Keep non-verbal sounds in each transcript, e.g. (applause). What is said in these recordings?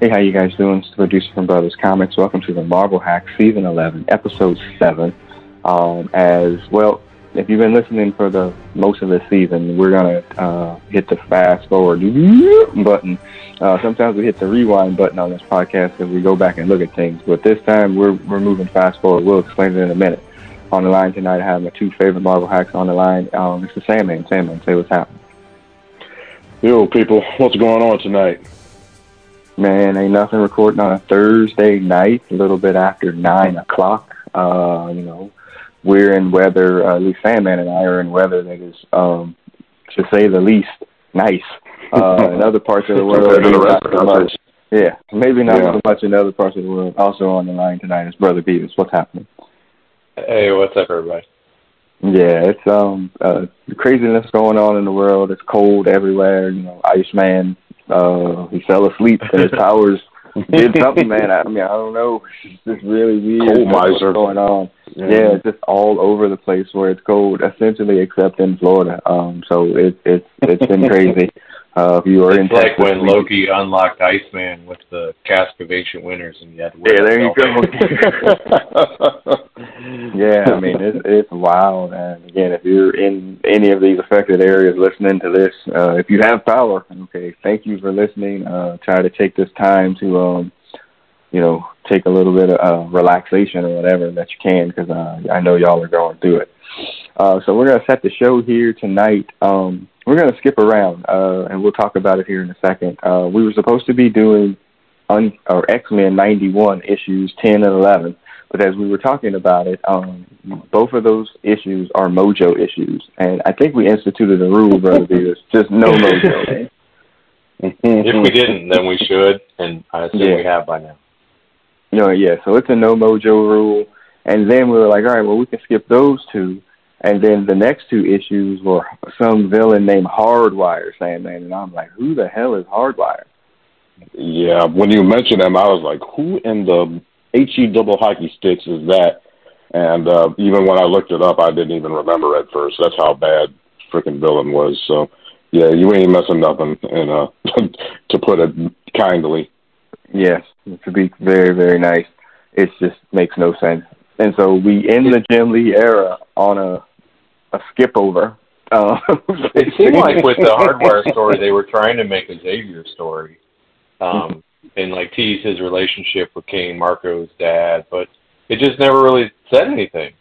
Hey, how you guys doing? It's the producer from Brothers Comics. Welcome to the Marvel Hack Season 11, Episode 7. Um, as well, if you've been listening for the most of the season, we're gonna uh, hit the fast forward button. Uh, sometimes we hit the rewind button on this podcast because we go back and look at things. But this time we're we're moving fast forward. We'll explain it in a minute. On the line tonight, I have my two favorite Marvel hacks on the line. Um, Mr. Sandman, Sandman, say what's happening. Yo, people, what's going on tonight? Man, ain't nothing recording on a Thursday night, a little bit after nine o'clock. Uh, you know, we're in weather. Uh, at least Sandman and I are in weather that is, um, to say the least, nice. (laughs) Uh, in other parts of the world, maybe not so much. Yeah, maybe not Yeah. so much in other parts of the world. Also on the line tonight is Brother Beavis. What's happening? Hey, what's up, everybody? Yeah, it's um uh craziness going on in the world. It's cold everywhere. You know, Iceman, uh, he fell asleep and his powers did something, man. I, I mean, I don't know. It's just really weird. Cold what's going on. Yeah. it's just all over the place where it's cold, essentially, except in Florida. Um, so it, it's it's been crazy. (laughs) Uh, if you are in It's like Texas, when we- Loki unlocked Iceman with the Cask of Ancient Winters, and you had to wear Yeah, there you go. (laughs) (laughs) yeah, I mean it's it's wild. And again, if you're in any of these affected areas listening to this, uh, if you have power, okay, thank you for listening. Uh, try to take this time to um, you know, take a little bit of uh, relaxation or whatever that you can, because uh, I know y'all are going through it. Uh, so we're gonna set the show here tonight. Um, we're gonna skip around, uh, and we'll talk about it here in a second. Uh, we were supposed to be doing un- or X Men '91 issues 10 and 11, but as we were talking about it, um, both of those issues are Mojo issues, and I think we instituted a rule, brother Beavis, just no Mojo. (laughs) (laughs) if we didn't, then we should, and I assume Yeah. we have by now. You know, yeah, so it's a no mojo rule. And then we were like, all right, well, we can skip those two. And then the next two issues were some villain named Hardwire, Sandman. And I'm like, who the hell is Hardwire? Yeah, when you mentioned him, I was like, who in the HE double hockey sticks is that? And uh, even when I looked it up, I didn't even remember at first. That's how bad freaking villain was. So, yeah, you ain't messing nothing, and uh, (laughs) to put it kindly. Yes, to be very, very nice. It just makes no sense. And so we end the Jim Lee era on a a skip over. Uh, (laughs) It seemed like with the Hardwire story, they were trying to make a Xavier story, um, and like tease his relationship with Cain Marko's dad, but it just never really said anything.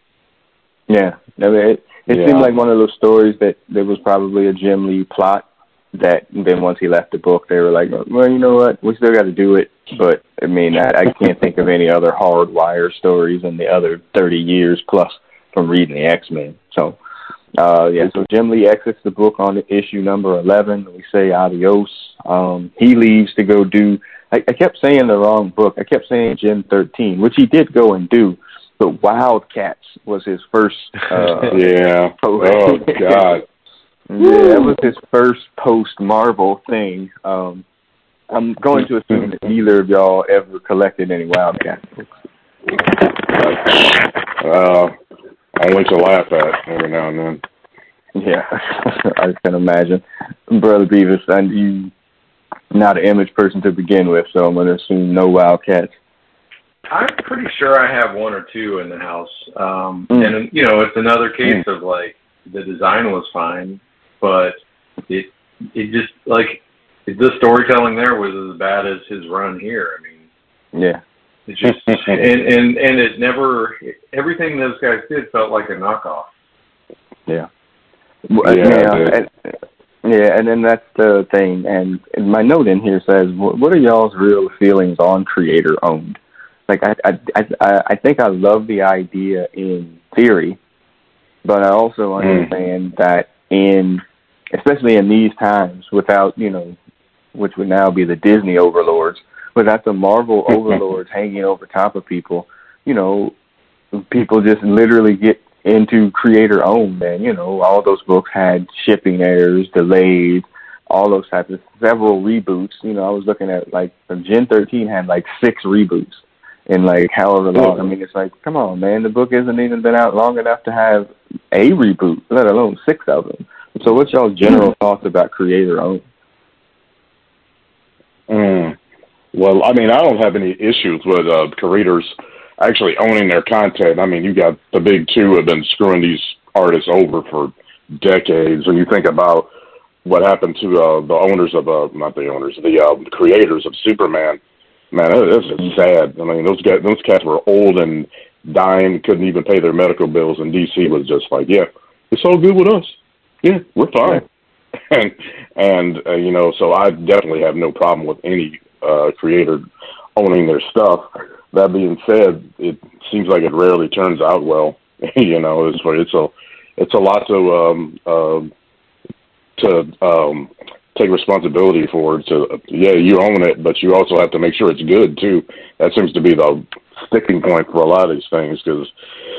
Yeah, I mean, it, it Yeah. seemed like one of those stories that there was probably a Jim Lee plot that then once he left the book, they were like, well, you know what, we still got to do it. But I mean, I, I can't think of any other hardwire stories in the other thirty years plus from reading the X Men. So, uh, yeah, so Jim Lee exits the book on issue number eleven. We say adios. Um, he leaves to go do. I, I kept saying the wrong book. I kept saying Gen thirteen, which he did go and do. But Wildcats was his first. Uh, (laughs) Yeah. Oh God. Yeah, that was his first post Marvel thing. Um, I'm going to assume that neither of y'all ever collected any Wildcat books. Uh, only to laugh at every now and then. Yeah, (laughs) I can imagine. Brother Beavis, and you not an image person to begin with, so I'm going to assume no Wildcats. I'm pretty sure I have one or two in the house. Um, Mm. And, you know, it's another case of like the design was fine, but it it just like the storytelling there was as bad as his run here. I mean, Yeah, it just (laughs) and and and it never everything those guys did felt like a knockoff. yeah. Yeah, yeah, it and, yeah, and then that's the thing. And, and my note in here says, what, what are y'all's real feelings on creator owned? Like, I, I, I, I think I love the idea in theory, but I also Mm. understand that in, especially in these times, without you know, which would now be the Disney overlords, without the Marvel (laughs) overlords hanging over top of people, you know, people just literally get into creator owned and you know all those books had shipping errors delays all those types of several reboots you know i was looking at like gen 13 had like six reboots in like however long. I mean it's like come on man the book hasn't even been out long enough to have a reboot let alone six of them so what's y'all's general thoughts about creator owned Mm. Well, I mean, I don't have any issues with uh, creators actually owning their content. I mean, you got the big two have been screwing these artists over for decades. When you think about what happened to uh, the owners of, uh, not the owners, the uh, creators of Superman, man, this is sad. I mean, those guys, those cats were old and dying, couldn't even pay their medical bills, and DC was just like, yeah, it's all good with us. Yeah, we're fine. and (laughs) and uh, you know, so I definitely have no problem with any uh, creator owning their stuff. That being said, it seems like it rarely turns out well. (laughs) you know, it's it's a it's a lot to um, uh, to um, take responsibility for. To yeah, you own it, but you also have to make sure it's good too. That seems to be the sticking point for a lot of these things because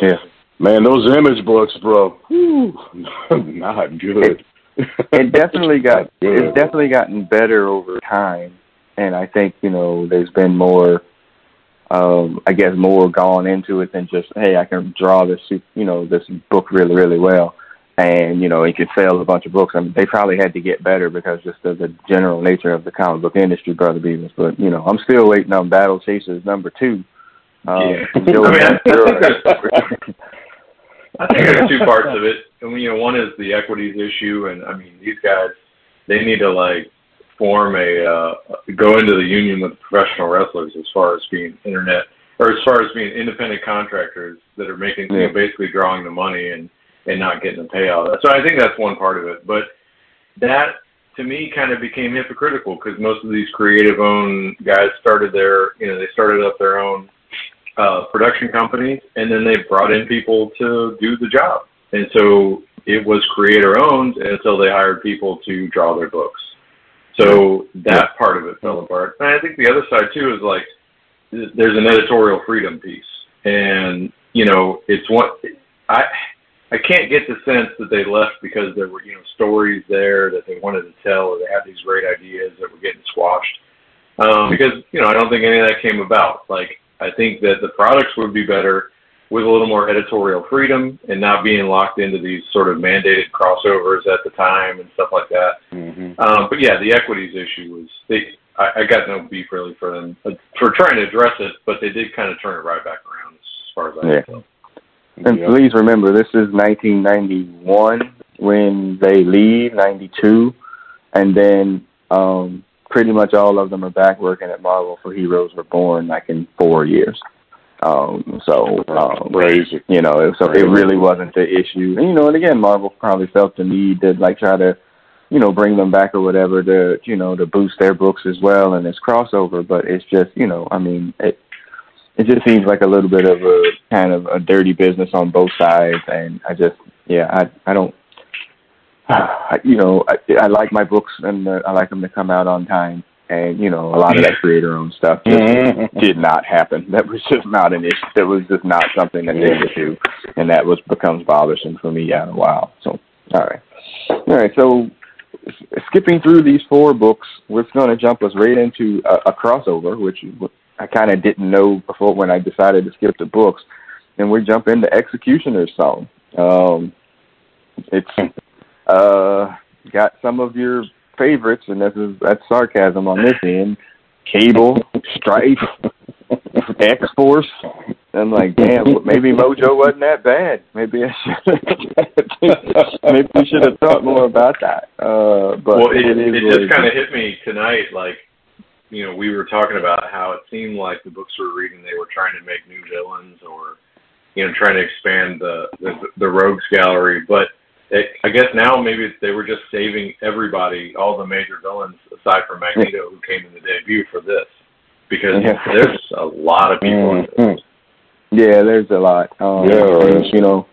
yeah, man, those image books, bro, whew, (laughs) not good. It, it definitely (laughs) got it's definitely gotten better over time, and I think you know there's been more um, I guess more gone into it than just hey, I can draw this you know this book really really well, and you know it could sell a bunch of books. I mean, they probably had to get better because just of the general nature of the comic book industry, brother Beavis. But you know, I'm still waiting on Battle Chasers number two. Uh, yeah. (laughs) I mean, I, think there's, I think there's two parts of it. (laughs) And you know, one is the equities issue, and I mean, these guys they need to like form a uh, go into the union with professional wrestlers as far as being internet or as far as being independent contractors that are making yeah. you know, basically drawing the money and and not getting the payout. So I think that's one part of it. But that to me kind of became hypocritical because most of these creative owned guys started their you know they started up their own uh, production companies and then they brought in people to do the job. And so it was creator owned until they hired people to draw their books. So that part of it fell apart. And I think the other side too is like there's an editorial freedom piece, and you know it's one I I can't get the sense that they left because there were you know stories there that they wanted to tell, or they had these great ideas that were getting squashed. Um, because you know I don't think any of that came about. Like I think that the products would be better with a little more editorial freedom and not being locked into these sort of mandated crossovers at the time and stuff like that. Mm-hmm. Um, but yeah, the equities issue was they. I, I got no beef really for them for trying to address it, but they did kind of turn it right back around as far as I yeah. can And yeah. please remember, this is 1991 when they leave, 92, and then um, pretty much all of them are back working at Marvel for Heroes Reborn, like in four years. Um, so, um, Crazy. you know, so it really wasn't the issue. And, you know, and again, Marvel probably felt the need to like try to, you know, bring them back or whatever to, you know, to boost their books as well and this crossover. But it's just, you know, I mean, it, it just seems like a little bit of a kind of a dirty business on both sides. And I just, yeah, I, I don't, you know, I, I like my books and uh, I like them to come out on time and you know a lot of that creator owned stuff just mm-hmm. did not happen. That was just not an issue. That was just not something that they would do, and that was becomes bothersome for me after a while. So all right, all right. So skipping through these four books, we're going to jump us right into a, a crossover, which I kind of didn't know before when I decided to skip the books, and we jump into Executioner's Song. Um, it's uh, got some of your favorites, and this is that's sarcasm on this end. Cable, Strife, (laughs) X Force. I'm like, damn, maybe Mojo wasn't that bad. Maybe I should. (laughs) maybe we should have thought more about that. Uh, but well, it, it, it just kind of hit me tonight. Like, you know, we were talking about how it seemed like the books we were reading, they were trying to make new villains or, you know, trying to expand the the, the rogues gallery, but it, I guess now maybe they were just saving everybody, all the major villains aside from Magneto, who came in the debut for this, because there's a lot of people. Mm-hmm. Yeah, there's a lot. Um, yeah, you know,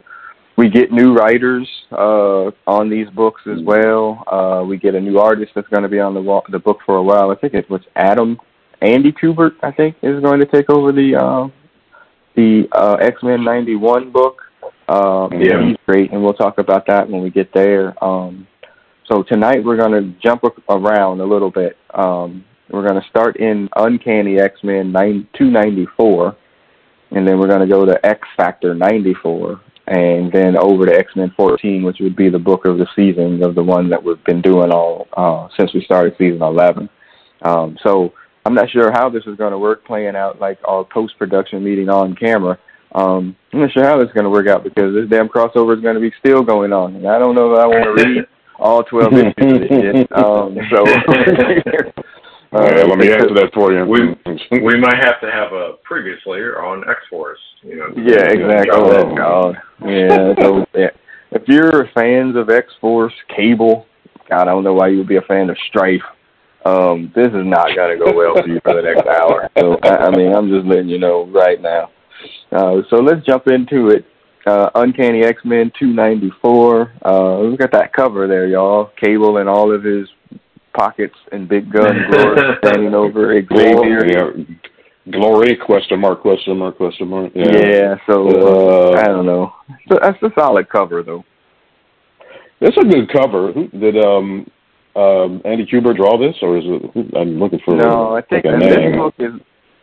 we get new writers uh, on these books as well. Uh, we get a new artist that's going to be on the the book for a while. I think it was Adam Andy Kubert. I think is going to take over the uh, the uh, X Men '91 book. Um, yeah, he's great, and we'll talk about that when we get there. Um, so tonight we're going to jump around a little bit. Um, we're going to start in Uncanny X Men 294, and then we're going to go to X Factor 94, and then over to X Men 14, which would be the book of the season of the one that we've been doing all uh, since we started season 11. Um, so I'm not sure how this is going to work playing out like our post production meeting on camera. Um, I'm not sure how this is going to work out because this damn crossover is going to be still going on, and I don't know if I want to read (laughs) all 12 issues of this shit. Um, so. (laughs) (laughs) Uh, let me answer that for you. We we might have to have a previous layer on X Force. You know. Yeah, exactly. Oh God. Yeah. So yeah. if you're fans of X Force, Cable, God, I don't know why you would be a fan of Strife. Um, this is not going to go well for you for the next hour. So I, I mean, I'm just letting you know right now. Uh, so let's jump into it. Uh, Uncanny X Men 294. Uh, look at that cover there, y'all. Cable and all of his pockets and big gun (laughs) glory standing over Xavier. Yeah. Glory question mark question mark question mark. Yeah. Yeah, so uh, I don't know. So that's a solid cover though. That's a good cover. Did um um Andy Kubert draw this, or is it? I'm looking for. No, I think like a that this name. book is.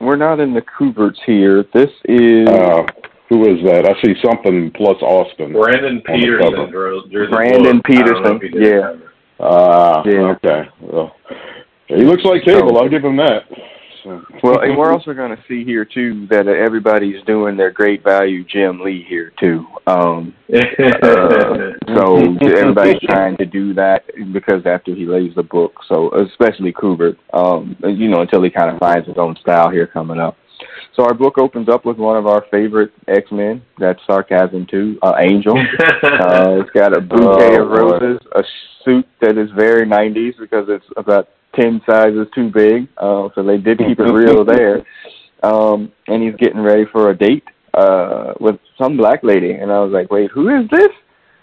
We're not in the Kuberts here. This is Uh, who is that? I see something plus Austin. Brandon On Peterson cover. drew, drew the Brandon book. I don't know Peterson, if he did the yeah. cover. Ah, Yeah. okay. Well, he looks like Cable. I'll give him that. So. well, and we're also going to see here too that uh, everybody's doing their great value Jim Lee here too. Um, (laughs) uh, so everybody's (laughs) trying to do that because after he lays the book, so especially Kubert, um, you know, until he kind of finds his own style here coming up. So our book opens up with one of our favorite X Men. That's sarcasm too. Uh, Angel. (laughs) Uh, it's got a bouquet Oh, of roses, a suit that is very 90s because it's about 10 sizes too big. Uh, so they did keep it real (laughs) there. Um, and he's getting ready for a date uh, with some black lady. And I was like, wait, who is this?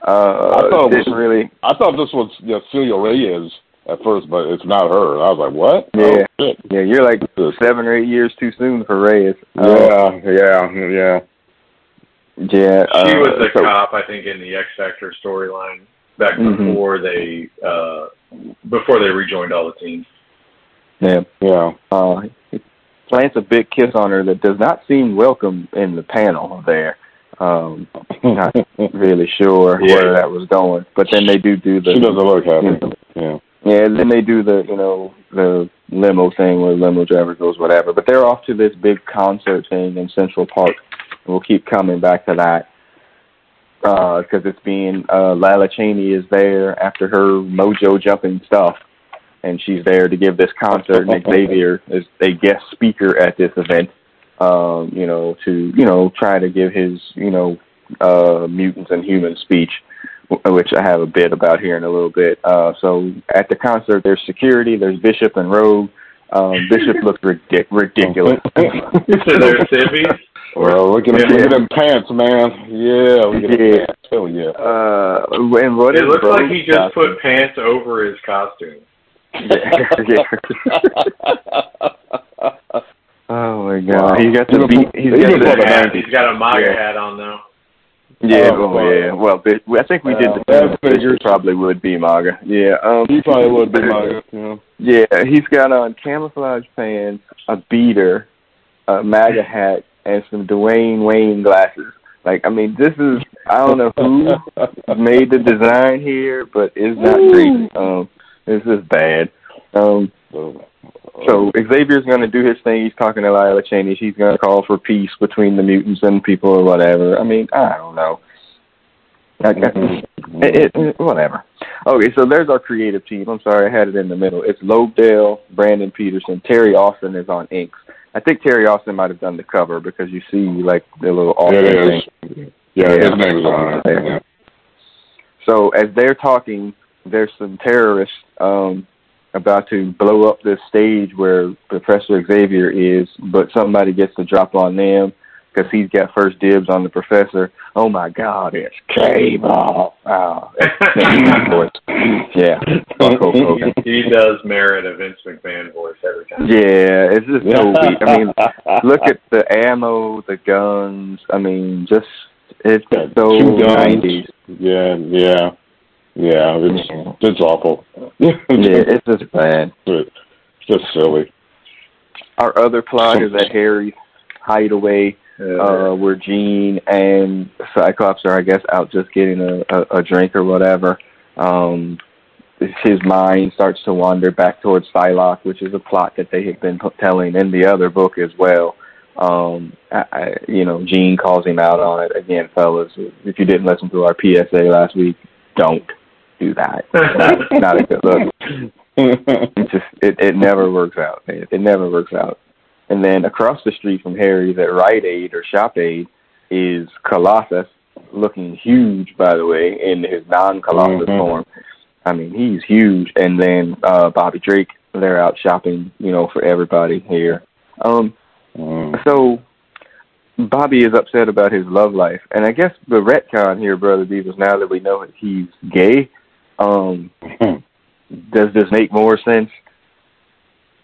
Uh, I thought it was- really. I thought this was yeah, Celia Reyes at first, but it's not her. I was like, what? Yeah. Oh, shit. Yeah, you're like seven or eight years too soon for Reyes. Uh, Yeah, yeah, yeah. yeah. she uh, was the so- cop, I think, in the X Factor storyline back Mhm. before they uh before they rejoined all the teams. Yeah. Yeah. Uh, he plants a big kiss on her that does not seem welcome in the panel there. Um, (laughs) not really sure Yeah. where that was going, but then they do do the she doesn't look happy. Yeah. yeah. Then they do the you know the limo thing where the limo driver goes whatever. But they're off to this big concert thing in Central Park. We'll keep coming back to that because it's being uh, Lila Cheney is there after her mojo jumping stuff, and she's there to give this concert. and Xavier is a guest speaker at this event. Um, you know, to you know try to give his you know uh, mutants and human speech, which I have a bit about here in a little bit. Uh, so at the concert, there's security, there's Bishop and Rogue. Um, Bishop looks ridic- ridiculous. (laughs) They're civvies. Well, look at, Yeah. look at them pants, man. Yeah, look at Yeah. them pants. Hell yeah. Uh, and what It is looks like he just costume? put pants over his costume. (laughs) oh my god, he got the beat. for- He's even got for the the hat. He's got a MAGA Yeah. hat on though. Yeah, Oh, oh, yeah. Well, but I think we did Uh, the that figures. probably would be MAGA. Yeah. Um, he probably would be my, you know. Yeah, he's got on camouflage pants, a beater, a MAGA hat, and some Dwayne Wayne glasses. Like, I mean, this is I don't know who (laughs) made the design here, but it's not great. Um, this is bad. Um, so Xavier's going to do his thing. He's talking to Lila Cheney. He's going to call for peace between the mutants and people or whatever. I mean, I don't know. Like, it, it, it- whatever. Okay, so there's our creative team. I'm sorry, I had it in the middle. It's Lobdell, Brandon Peterson, Terry Austin is on inks. I think Terry Austin might have done the cover because you see like the little Austin It thing. is. Yeah, his name is on it. Yeah. So as they're talking, there's some terrorists um, about to blow up this stage where Professor Xavier is, but somebody gets the drop on them because he's got first dibs on the professor. Oh my God, it's Cable! Oh. (laughs) Yeah, fuck Hulk Hogan. He does merit a Vince McMahon voice every time. Yeah, it's just so (laughs) weak. I mean, look at the ammo, the guns. I mean, just it's Yeah, so nineties. Yeah, yeah, yeah. It's it's awful. (laughs) Yeah, it's just bad. it's just silly. Our other plot is at Harry's hideaway, uh, where Jean and Cyclops are, I guess, out just getting a, a, a drink or whatever. Um, his mind starts to wander back towards Psylocke, which is a plot that they have been p- telling in the other book as well. Um, I, I, you know, Jean calls him out on it again, fellas. If you didn't listen to our PSA last week, don't do that. not, (laughs) not a good look. it just it, it never works out. It, it never works out. And then across the street from Harry's at Rite Aid or Shop Aid is Colossus, looking huge, by the way, in his non-Colossus mm-hmm. form. I mean, he's huge. And then uh Bobby Drake, they're out shopping, you know, for everybody here. Um, mm. so Bobby is upset about his love life, and I guess the retcon here, brother Beavis, now that we know that he's gay, um, (laughs) does this make more sense?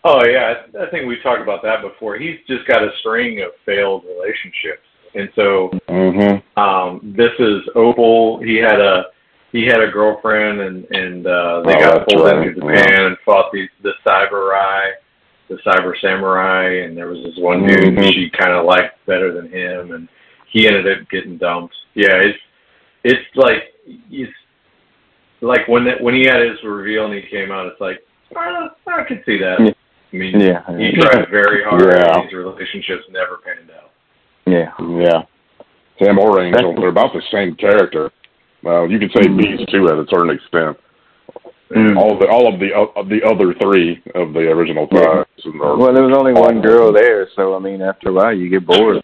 Oh yeah, I think we talked about that before. He's just got a string of failed relationships, and so mm-hmm. um, this is Opal. He had a he had a girlfriend, and and uh, they oh, got pulled right. into Japan yeah. and fought the the Cyber the Cyber Samurai, and there was this one mm-hmm. dude she kind of liked better than him, and he ended up getting dumped. Yeah, it's it's like it's like when that when he had his reveal and he came out, it's like I could see that. Yeah. I mean, yeah, he tried very hard, yeah. and these relationships never panned out. Yeah, yeah. Sam or Angel, they're about the same character. Well, you could say mm-hmm. Beast too, at a certain extent. Mm. All the all of the uh, the other three of the original five. Yeah. Well, there was only one girl there, so I mean, after a while, you get bored. (laughs)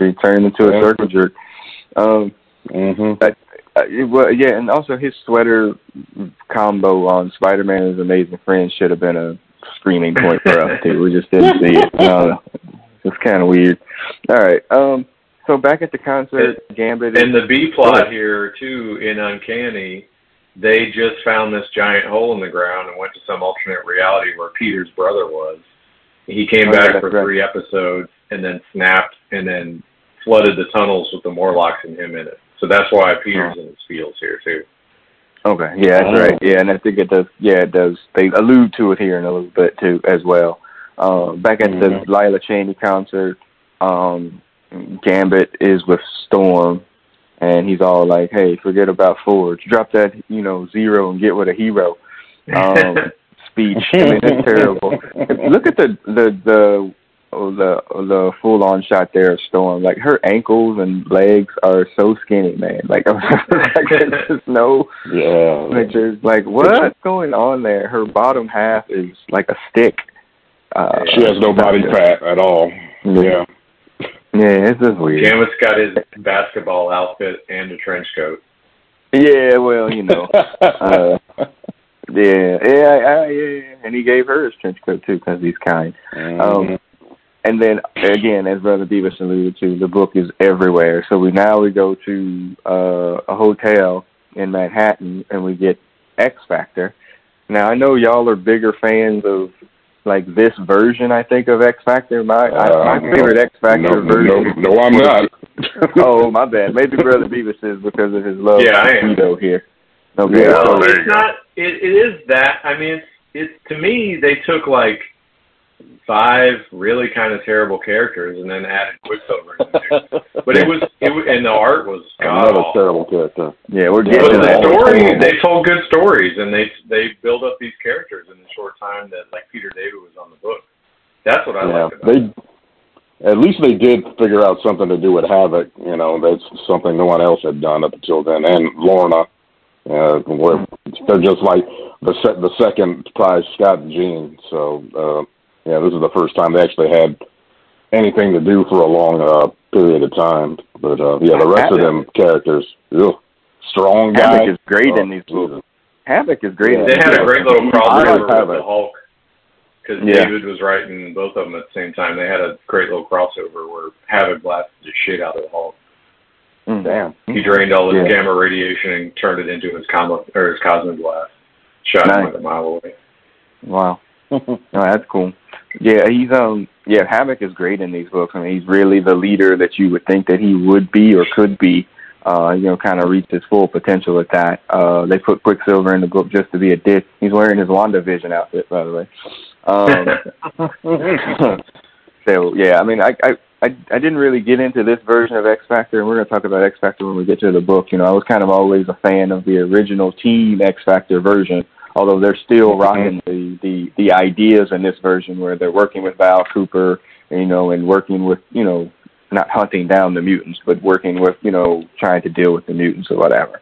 you turn into a circle jerk. Um, mm-hmm. I, uh, well, yeah, and also his sweater combo on Spider-Man is Amazing Friends should have been a screaming point for us too. We just didn't see it. Uh, it's kind of weird. All right. Um. So back at the concert, and, Gambit and the B plot here too in Uncanny. They just found this giant hole in the ground and went to some alternate reality where Peter's brother was. He came oh, back for right. three episodes and then snapped and then flooded the tunnels with the Morlocks and him in it. So that's why Peter's in his fields here too. Okay, yeah, that's right. Yeah, and I think it does. Yeah, it does. They allude to it here in a little bit too, as well. Uh, back at mm-hmm. the Lila Cheney concert, um, Gambit is with Storm, and he's all like, "Hey, forget about Forge. Drop that, you know, zero and get with a hero." (laughs) Um, speech. I mean, it's terrible. (laughs) Look at the the the the the full on shot there of Storm. Like her ankles and legs are so skinny, man. Like, (laughs) like there's just no yeah pictures. Like what's going on there? Her bottom half is like a stick. Uh, she has no body fat at all. Yeah. Yeah, it's just weird. Gambit's got his basketball outfit and a trench coat. Yeah, well, you know. (laughs) uh, yeah, yeah, yeah, yeah, and he gave her his trench coat too because he's kind. Mm-hmm. Um, and then again, as Brother Beavis alluded to, the book is everywhere. So we now we go to uh, a hotel in Manhattan and we get X Factor. Now I know y'all are bigger fans of like this version. I think of X Factor. My uh, my favorite X Factor no, version. No, no, I'm not. (laughs) oh my bad. Maybe Brother Beavis is because of his love yeah, for Tito here. Okay, yeah, so it's not. It, it is that. I mean, it's it's to me they took like five really kind of terrible characters and then added Quicksilver in there. but it was it was, and the art was god Another terrible character. Yeah, we're getting but the story. They told good stories and they they build up these characters in the short time that like Peter David was on the book. That's what I yeah, like about they, it. At least they did figure out something to do with Havoc. You know, that's something no one else had done up until then. And Lorna, uh, where they're just like the se- the second prize Scott and Jean. So. uh yeah, this is the first time they actually had anything to do for a long uh, period of time. But uh, yeah, the rest Havoc. of them characters, ugh, strong guy. Havoc is great oh, in these movies. Havoc is great. Yeah. They had a great little crossover with the Hulk because yeah. David was writing both of them at the same time. They had a great little crossover where Havoc blasted the shit out of the Hulk. Mm, damn. He drained all his yeah. gamma radiation and turned it into his com- or his cosmic blast. Shot nice. him like a mile away. Wow. (laughs) oh, that's cool. Yeah, he's um yeah, Havoc is great in these books. I mean, he's really the leader that you would think that he would be or could be. Uh, you know, kind of reach his full potential at that. Uh, they put Quicksilver in the book just to be a dick. He's wearing his WandaVision outfit, by the way. Um, (laughs) So yeah, I mean, I I I, I didn't really get into this version of X Factor, and we're going to talk about X Factor when we get to the book. You know, I was kind of always a fan of the original Team X Factor version, although they're still mm-hmm. rocking the, the the ideas in this version where they're working with Val Cooper, you know, and working with you know not hunting down the mutants, but working with you know trying to deal with the mutants or whatever.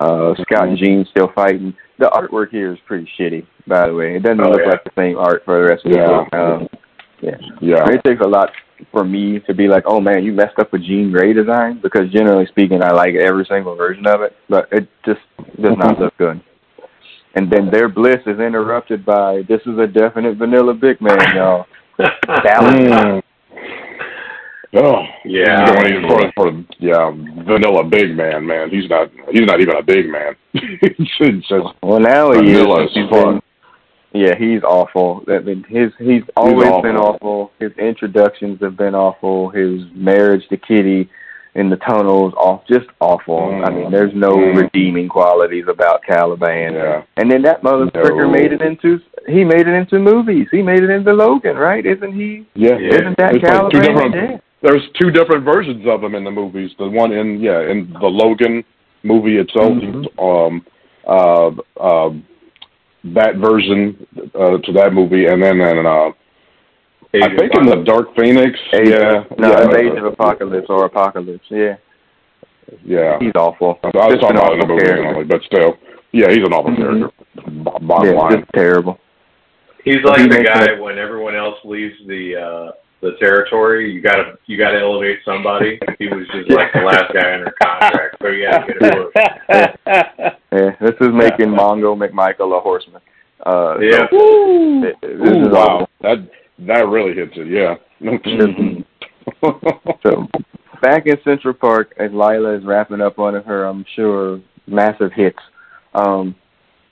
Uh, Scott and Jean still fighting. The artwork here is pretty shitty, by the way. It doesn't oh, look yeah. like the same art for the rest of the yeah. book. Um, yeah, yeah. It takes a lot for me to be like, oh man, you messed up with Jean Grey design because generally speaking, I like every single version of it, but it just does not look good. And then their bliss is interrupted by this is a definite vanilla big man, (laughs) y'all. mm. Oh yeah, for, for, yeah, vanilla big man, man. He's not. He's not even a big man. (laughs) just, well, now he is. He's been, yeah, he's awful. I mean, his he's always he's awful. been awful. His introductions have been awful. His marriage to Kitty in the tunnels off just awful. Mm. I mean, there's no mm. redeeming qualities about Caliban. Yeah. And then that motherfucker no. made it into he made it into movies. He made it into Logan, right? Isn't he? Yeah. Isn't that it's Caliban? Like two. There's two different versions of him in the movies. The one in yeah in the Logan movie itself. Mm-hmm. Um. Uh. Uh that version uh, to that movie, and then and uh, Age I think in the Dark Phoenix. Age, yeah, no, yeah, Age of Apocalypse or Apocalypse. Yeah, yeah, he's awful. I, I was talking about the movie only, but still, yeah, he's an awful mm-hmm. character. Bottom yeah, line, just terrible. He's like he the guy when everyone else leaves the uh the territory. You gotta you gotta elevate somebody. He was just like the last guy under contract, so you gotta get it work. (laughs) Yeah, this is making Mongo McMichael a horseman. Uh, yeah. So Ooh, this Ooh, is wow. Awesome. That that really hits it. Yeah. mm-hmm. (laughs) so back in Central Park, as Lila is wrapping up one of her, I'm sure, massive hits. Um,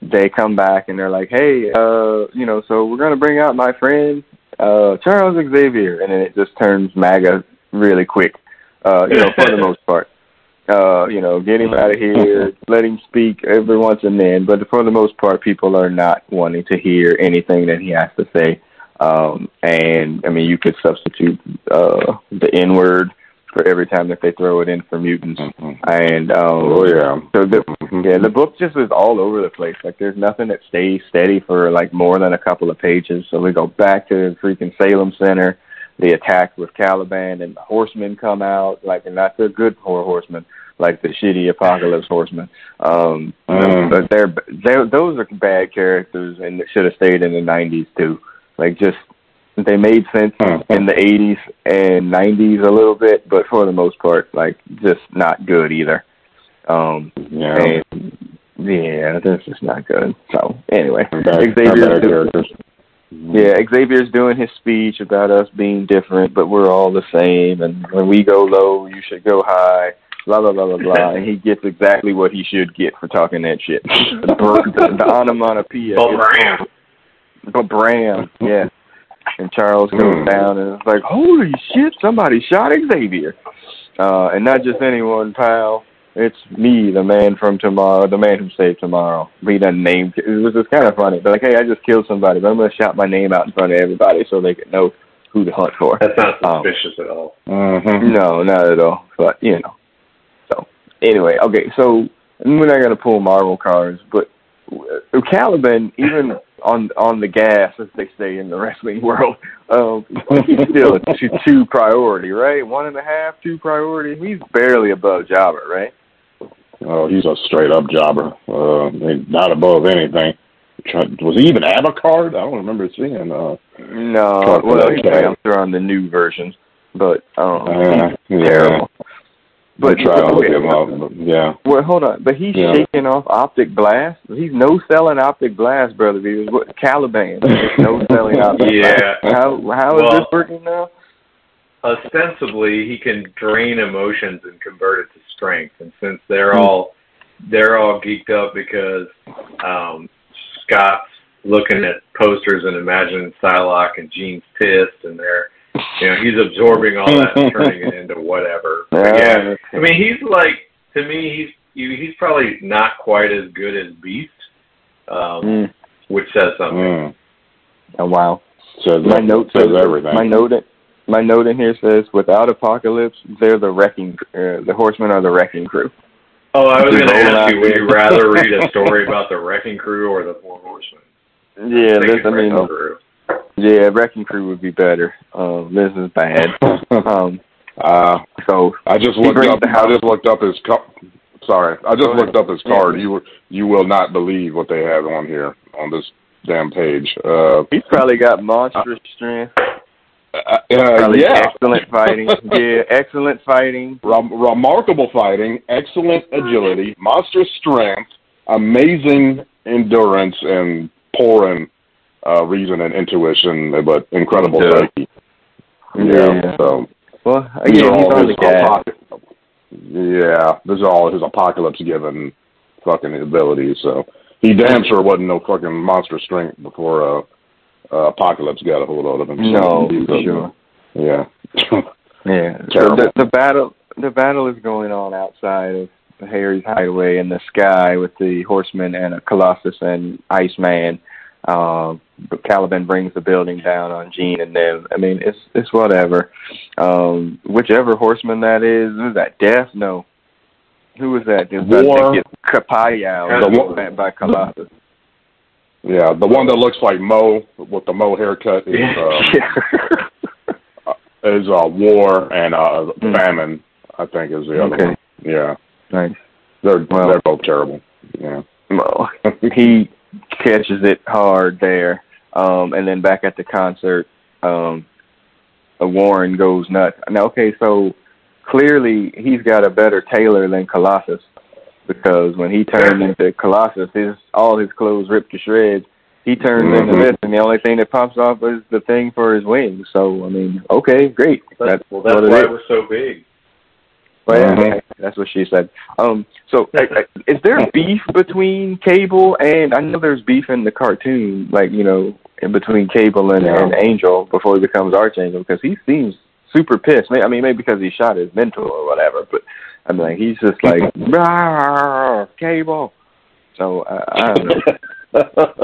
they come back and they're like, "Hey, uh, you know, so we're gonna bring out my friend uh, Charles Xavier," and then it just turns MAGA really quick. Uh, you know, for the (laughs) most part. Uh, you know, get him out of here, let him speak every once and then. But for the most part, people are not wanting to hear anything that he has to say. Um, and I mean, you could substitute uh, the N word for every time that they throw it in for mutants. Mm-hmm. And um, oh yeah, so the yeah the book just is all over the place. Like there's nothing that stays steady for like more than a couple of pages. So we go back to the freaking Salem Center, the attack with Caliban, and the Horsemen come out like, and not the good horror horsemen like the shitty apocalypse horsemen. Um, mm. but they're they're those are bad characters and should have stayed in the '90s too. Like just they made sense in the '80s and '90s a little bit, but for the most part, like just not good either. Um, yeah. And, yeah, that's just not good. So anyway, Xavier's doing, yeah, Xavier's doing his speech about us being different, but we're all the same. And when we go low, you should go high blah blah blah blah blah, (laughs) and he gets exactly what he should get for talking that shit. (laughs) the, the, the onomatopoeia. But But Bram, (laughs) yeah. And Charles goes mm. down and it's like, holy shit, somebody shot Xavier. Uh, and not just anyone, pal. It's me, the man from tomorrow, the man who saved tomorrow. He doesn't name. It was just kind of funny. But like, hey, I just killed somebody, but I'm gonna shout my name out in front of everybody so they can know who to hunt for. That's not um, suspicious um, at all. Mm-hmm. No, not at all. But you know, So, anyway, okay, so we're not gonna pull Marvel cards, but Caliban, even on on the gas, as they say in the wrestling (laughs) world, um, he's still a two, two priority, right? One and a half, two priority. He's barely above Jobber, right? Oh, he's a straight up jobber. Uh, not above anything. Was he even have a card? I don't remember seeing. Uh, no, well, I'm sure on the new versions, but um, uh, yeah. terrible. But try to look him up. Yeah. Well, hold on. But he's yeah. shaking off optic blast. He's no selling optic blast, brother. He was what Caliban. (laughs) no selling optic yeah. blast. How how is well, this working now? Ostensibly, he can drain emotions and convert it to strength. And since they're mm-hmm. all they're all geeked up because um, Scott's looking at posters and imagining Psylocke and Jean's pissed, and they're you know, he's absorbing all that and turning it into whatever. (laughs) yeah, I mean, he's like to me, he's he's probably not quite as good as Beast, um, mm. which says something. Mm. Oh wow! So my note says everything. My note, my note in here says, without Apocalypse, they're the wrecking. Uh, the Horsemen are the wrecking crew. Oh, I was going to ask you, would you rather read a story (laughs) about the wrecking crew or the Four Horsemen? Yeah, this, I mean, crew. Yeah, wrecking crew would be better. Um, this is bad. (laughs) um, uh, so I just looked up. I just looked up his. Co- sorry, I just looked up his card. Yeah. You you will not believe what they have on here on this damn page. Uh, He's probably got monstrous uh, strength. Uh, uh, yeah, excellent fighting. (laughs) yeah, excellent fighting. Rem- remarkable fighting, excellent agility, monstrous strength, amazing endurance, and poor in uh, reason and intuition, but incredible yeah. psyche. Yeah. yeah. So, well, again, he's on the gas. Yeah, these are all his apocalypse given fucking abilities. So he damn sure wasn't no fucking monster strength before uh, uh, Apocalypse got a hold of him. No, for sure. Yeah. (laughs) yeah. So the, the battle the battle is going on outside of Harry's hideaway in the sky with the horsemen and a Colossus and Iceman. Uh, Caliban brings the building down on Jean and them. I mean, it's it's whatever. Um, whichever horseman that is, is that? Death? No. Who was that? War. That Capaya the one by Colossus. Yeah, the one that looks like Mo with the Mo haircut is (laughs) uh, is uh, War and uh, mm. Famine. I think is the other okay. one. Yeah, nice. They're well, they're both terrible. Yeah. Well, (laughs) he catches it hard there, um, and then back at the concert, um, a Warren goes nuts. Now, okay, so clearly he's got a better tailor than Colossus because when he turned into Colossus, his all his clothes ripped to shreds. He turns mm-hmm. into this, and the only thing that pops off is the thing for his wings. So I mean, okay, great. That's, well, that's why it, it was so big. Well, mm-hmm. (laughs) that's what she said. Um, so (laughs) is there beef between Cable and I know there's beef in the cartoon, like you know, in between Cable and, yeah. and Angel before he becomes Archangel, because he seems super pissed. I mean, maybe because he shot his mentor or whatever, but I mean, he's just like (laughs) Cable. So uh, I don't know.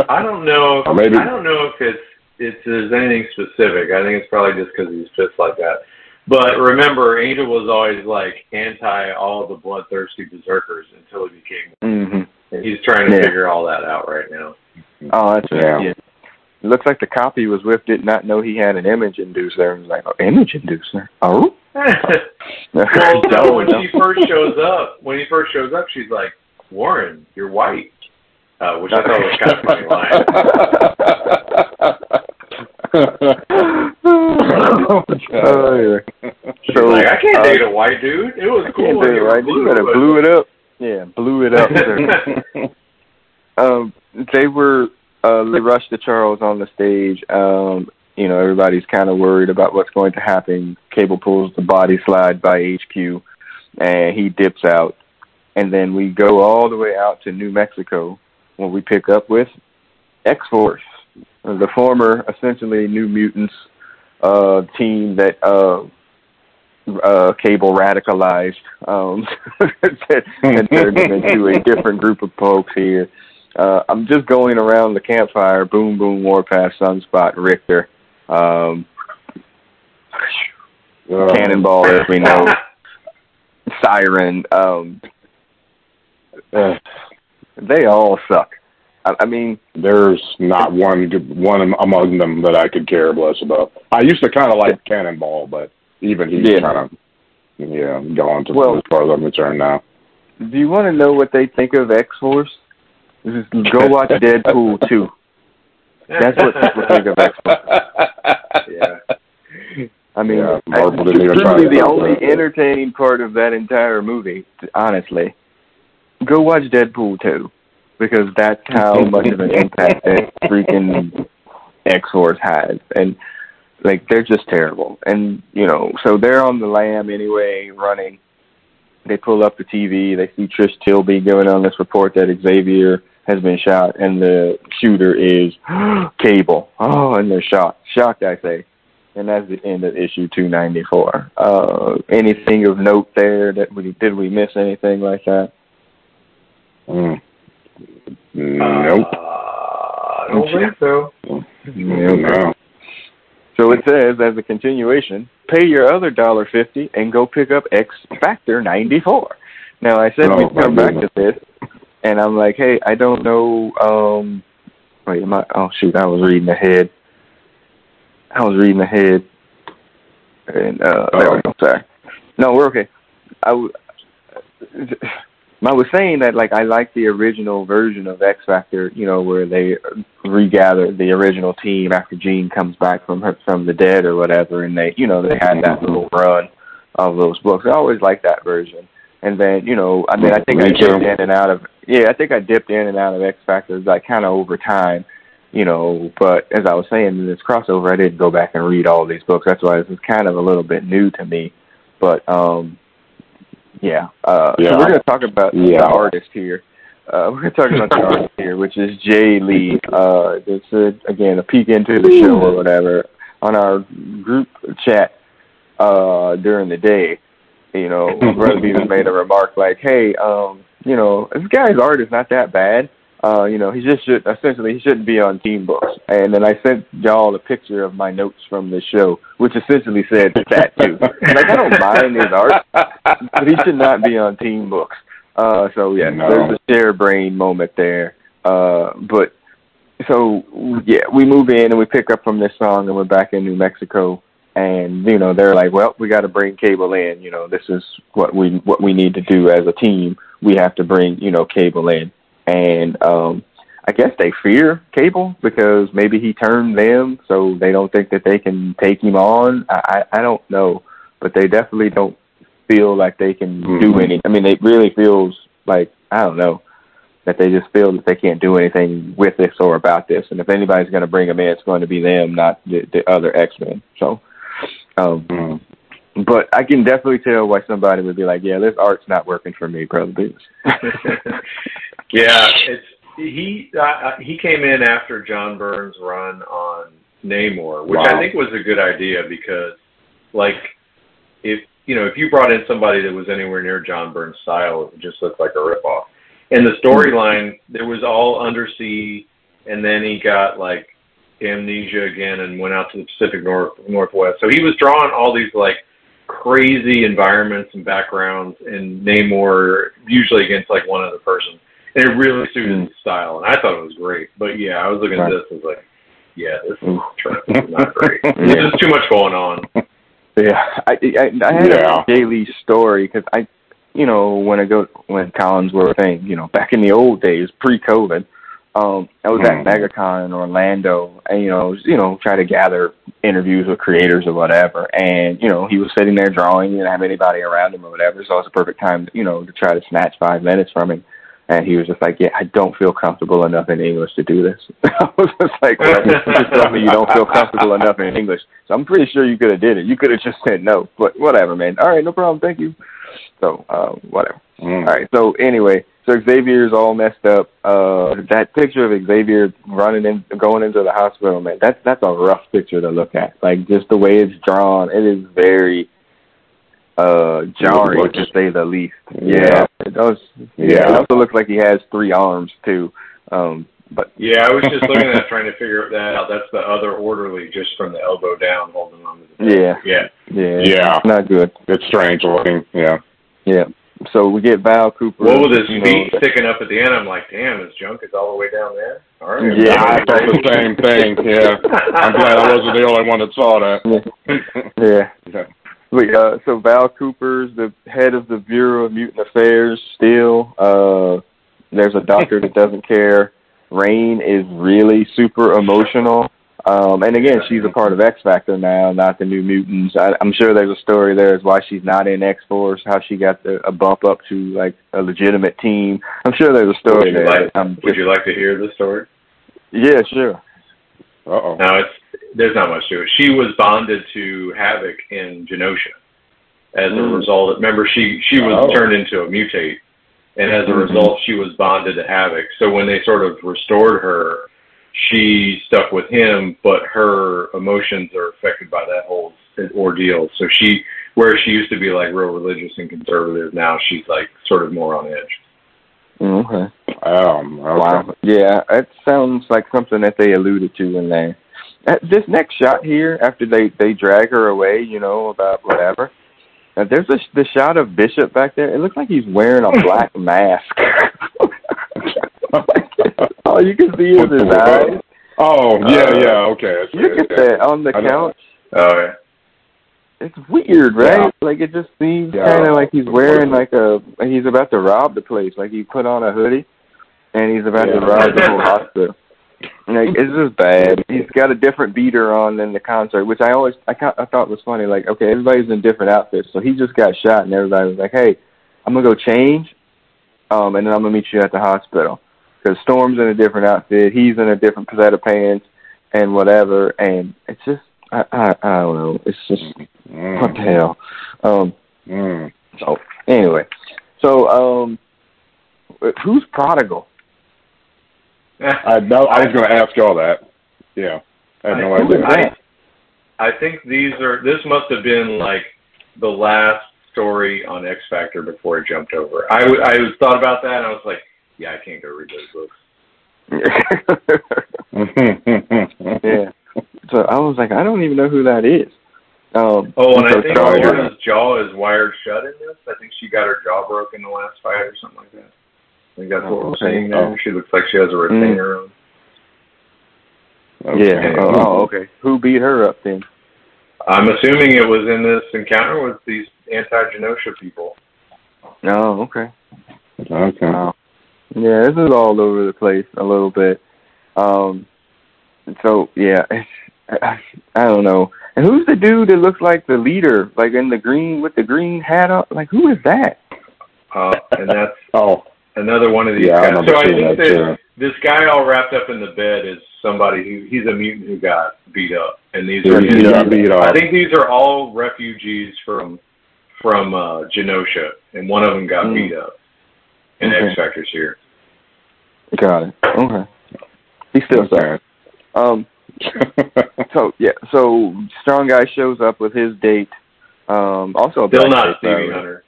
I don't know. If, maybe. I don't know if it's it's there's anything specific. I think it's probably just because he's just like that. But remember, Angel was always like anti all the bloodthirsty berserkers until he became. Mm-hmm. And he's trying to yeah. figure all that out right now. Oh, that's right. Yeah. It looks like the copy was with did not know he had an image inducer. And was like, oh, image inducer? Oh. (laughs) well, (laughs) no, when she first shows up, when he first shows up, she's like, Warren, you're white. Uh, which I thought was kind of funny line. (laughs) oh, yeah. So, like, I can't uh, date a white dude. It was cool. Can't date white dude. You gotta blew it up. Yeah, blew it up. (laughs) um, they were uh, they rushed to Charles on the stage. Um, you know, everybody's kind of worried about what's going to happen. Cable pulls the body slide by HQ, and he dips out. And then we go all the way out to New Mexico, where we pick up with X Force, the former essentially New Mutants uh, team that uh, uh, Cable radicalized um, (laughs) and turned them into a different group of folks here. Uh, I'm just going around the campfire. Boom, boom, Warpath, Sunspot, Rictor, um, uh, Cannonball, as we know, Siren. Um, uh, they all suck. I, mean, there's not one one among them that I could care less about. I used to kind of like Cannonball, but even he's yeah. kind of yeah gone to well, as far as I'm concerned now. Do you want to know what they think of X Force? Go watch (laughs) Deadpool 2. That's what people think of X Force. (laughs) Yeah. I mean, yeah, Marvel the only that. entertaining part of that entire movie, honestly. Go watch Deadpool 2 because that's how (laughs) much of an impact that freaking X Force has. And like they're just terrible. And you know, so they're on the lam anyway, running. They pull up the TV. They see Trish Tilby going on this report that Xavier has been shot, and the shooter is (gasps) Cable. Oh, and they're shocked. Shocked, I say. And that's the end of issue 294. Uh, anything of note there that we did we miss anything like that? Mm. Nope. Uh, I don't think so. No. So so it says as a continuation, pay your other dollar fifty and go pick up X Factor ninety four. Now I said Oh, we'd come back to this, and I'm like, hey, I don't know. um Wait, am I? Oh shoot, I was reading ahead. I was reading ahead, and uh there we go. Sorry. No, we're okay. I w- I was saying that like I like the original version of X Factor, you know, where they regather the original team after Jean comes back from her from the dead or whatever, and they, you know, they had that little run of those books. I always liked that version. And then, you know, I mean, I think Me I dipped too. in and out of yeah, I think I dipped in and out of X Factor like kind of over time, you know. But as I was saying in this crossover, I didn't go back and read all these books. That's why this is kind of a little bit new to me. But um, yeah, uh, Yeah. so we're going to talk about Yeah. the artist here. Uh, we're going to talk about the (laughs) artist here, which is Jae Lee. Uh, it's a, again a peek into the show or whatever on our group chat uh, during the day. You know, (laughs) Brother Beavis made a remark like, "Hey, um, you know, this guy's art is not that bad. Uh, you know, he just should essentially he shouldn't be on team books." And then I sent y'all a picture of my notes from the show, which essentially said that too. (laughs) like I don't mind his art, but he should not be on team books. Uh, so yeah, No. there's a share brain moment there. Uh, but so yeah, we move in and we pick up from this song and we're back in New Mexico. And you know they're like, well, we got to bring Cable in. You know, this is what we what we need to do as a team. We have to bring you know Cable in, and um, I guess they fear Cable because maybe he turned them, so they don't think that they can take him on. I I, I don't know, but they definitely don't feel like they can do Mhm. any. I mean, it really feels like I don't know that they just feel that they can't do anything with this or about this. And if anybody's going to bring them in, it's going to be them, not the, the other X Men. So, um, Mm. But I can definitely tell why somebody would be like, "Yeah, this art's not working for me, brother." (laughs) Yeah, it's he. Uh, he came in after John Byrne's run on Namor, which Wow. I think was a good idea because, like, if you know, if you brought in somebody that was anywhere near John Byrne's style, it just looked like a ripoff. And the storyline, there was all undersea, and then he got like amnesia again and went out to the Pacific North Northwest. So he was drawing all these like crazy environments and backgrounds in Namor, usually against like one other person. And it really suited hmm. his style, and I thought it was great. But yeah, I was looking Right. at this and was like, yeah, this is, Oof. this is not great. (laughs) There's just too much going on. (laughs) Yeah, I I, I had Yeah. a daily story because I, you know, when I go when cons were a thing, you know, back in the old days, pre-COVID, um, I was at MegaCon in Orlando, and you know, you know, try to gather interviews with creators or whatever, and you know, he was sitting there drawing, he didn't have anybody around him or whatever, so it was a perfect time, you know, to try to snatch five minutes from him. And he was just like, "Yeah, I don't feel comfortable enough in English to do this." (laughs) I was just like, well, "You just told me you don't feel comfortable enough in English." So I'm pretty sure you could have did it. You could have just said no, but whatever, man. All right, no problem. Thank you. So uh, whatever. Mm. All right. So anyway, so Xavier's all messed up. Uh, that picture of Xavier running in, going into the hospital, man. That's that's a rough picture to look at. Like just the way it's drawn, it is very uh jarring to say the least. Yeah. Yeah, it does. Yeah, Yeah. it also looks like he has three arms too. Um, but Yeah, I was just looking at trying to figure that out. That's the other orderly, just from the elbow down, holding on to the. yeah, Yeah. yeah, Yeah. not good. It's strange looking. Yeah. Yeah. So we get Val Cooper. Well, with his feet know, sticking up at the end, I'm like, damn, his junk is all the way down there. All right. Yeah. I thought the same thing. Yeah. I'm glad I wasn't the only one that saw that. yeah. Yeah. Wait, uh, so Val Cooper's the head of the Bureau of Mutant Affairs still. Uh, there's a doctor that doesn't care. Rahne is really super emotional. Um, and again, she's a part of X Factor now, not the New Mutants. I, I'm sure there's a story there as why she's not in X Force, how she got the, a bump up to like a legitimate team. I'm sure there's a story Would you there. like, I'm would you like to hear the story? yeah, sure. Uh oh. Now it's there's not much to it. She was bonded to Havoc in Genosha as a Mm. result. Remember, she she was Oh. turned into a mutate, and as a Mhm. result, she was bonded to Havoc. So when they sort of restored her, she stuck with him, but her emotions are affected by that whole ordeal. So she, where she used to be like real religious and conservative, now she's like sort of more on edge. Mm, Okay. Um, okay. Wow. Yeah, it sounds like something that they alluded to in there. this next shot here, after they they drag her away, you know about whatever. Uh, there's a the shot of Bishop back there. It looks like he's wearing a (laughs) black mask. (laughs) All you can see is his eyes. Oh yeah, Uh, yeah, okay. Look at that on the couch. Oh yeah. It's weird, right? Yeah. Like it just seems Yeah. kind of like he's wearing like a he's about to rob the place. Like he put on a hoodie and he's about to rob the whole (laughs) hospital. Like it's just bad. He's got a different beater on than the concert, which I always I I thought was funny. Like okay, everybody's in different outfits, so he just got shot, and everybody was like, "Hey, I'm gonna go change, um, and then I'm gonna meet you at the hospital." Because Storm's in a different outfit, he's in a different set of pants, and whatever, and it's just I I, I don't know. It's just Mm, what the hell. Um. mm. So anyway, so um, who's prodigal? (laughs) I know. I was going to ask y'all that. Yeah, I had no I- idea. I, I think these are. This must have been like the last story on X Factor before it jumped over. I, I thought about that and I was like, yeah, I can't go read those books. (laughs) yeah. So I was like, I don't even know who that is. Um, Oh, and so I think Charlie- Lorna's jaw is wired shut in this. I think she got her jaw broken in the last fight or something like that. I think that's what we're okay. seeing there. Oh. She looks like she has a retainer on. Okay. Yeah. Oh, oh, okay. Who beat her up then? I'm assuming it was in this encounter with these anti-Genosha people. Oh, okay. Okay. Wow. Yeah, this is all over the place a little bit. Um, so yeah, I, (laughs) I don't know. And who's the dude that looks like the leader, like in the green with the green hat on? Like who is that? Uh, and that's (laughs) Oh, another one of these Yeah, guys. remember So I think that, that this guy all wrapped up in the bed is somebody who he's a mutant who got beat up, and these he are he got beat I think these are all refugees from from uh, Genosha, and one of them got Mm. beat up. And Okay. X Factor's here. Got it. Okay. He still sucks. Um. (laughs) So yeah. So strong guy shows up with his date. Um. Also a Still not Stevie. Hunter.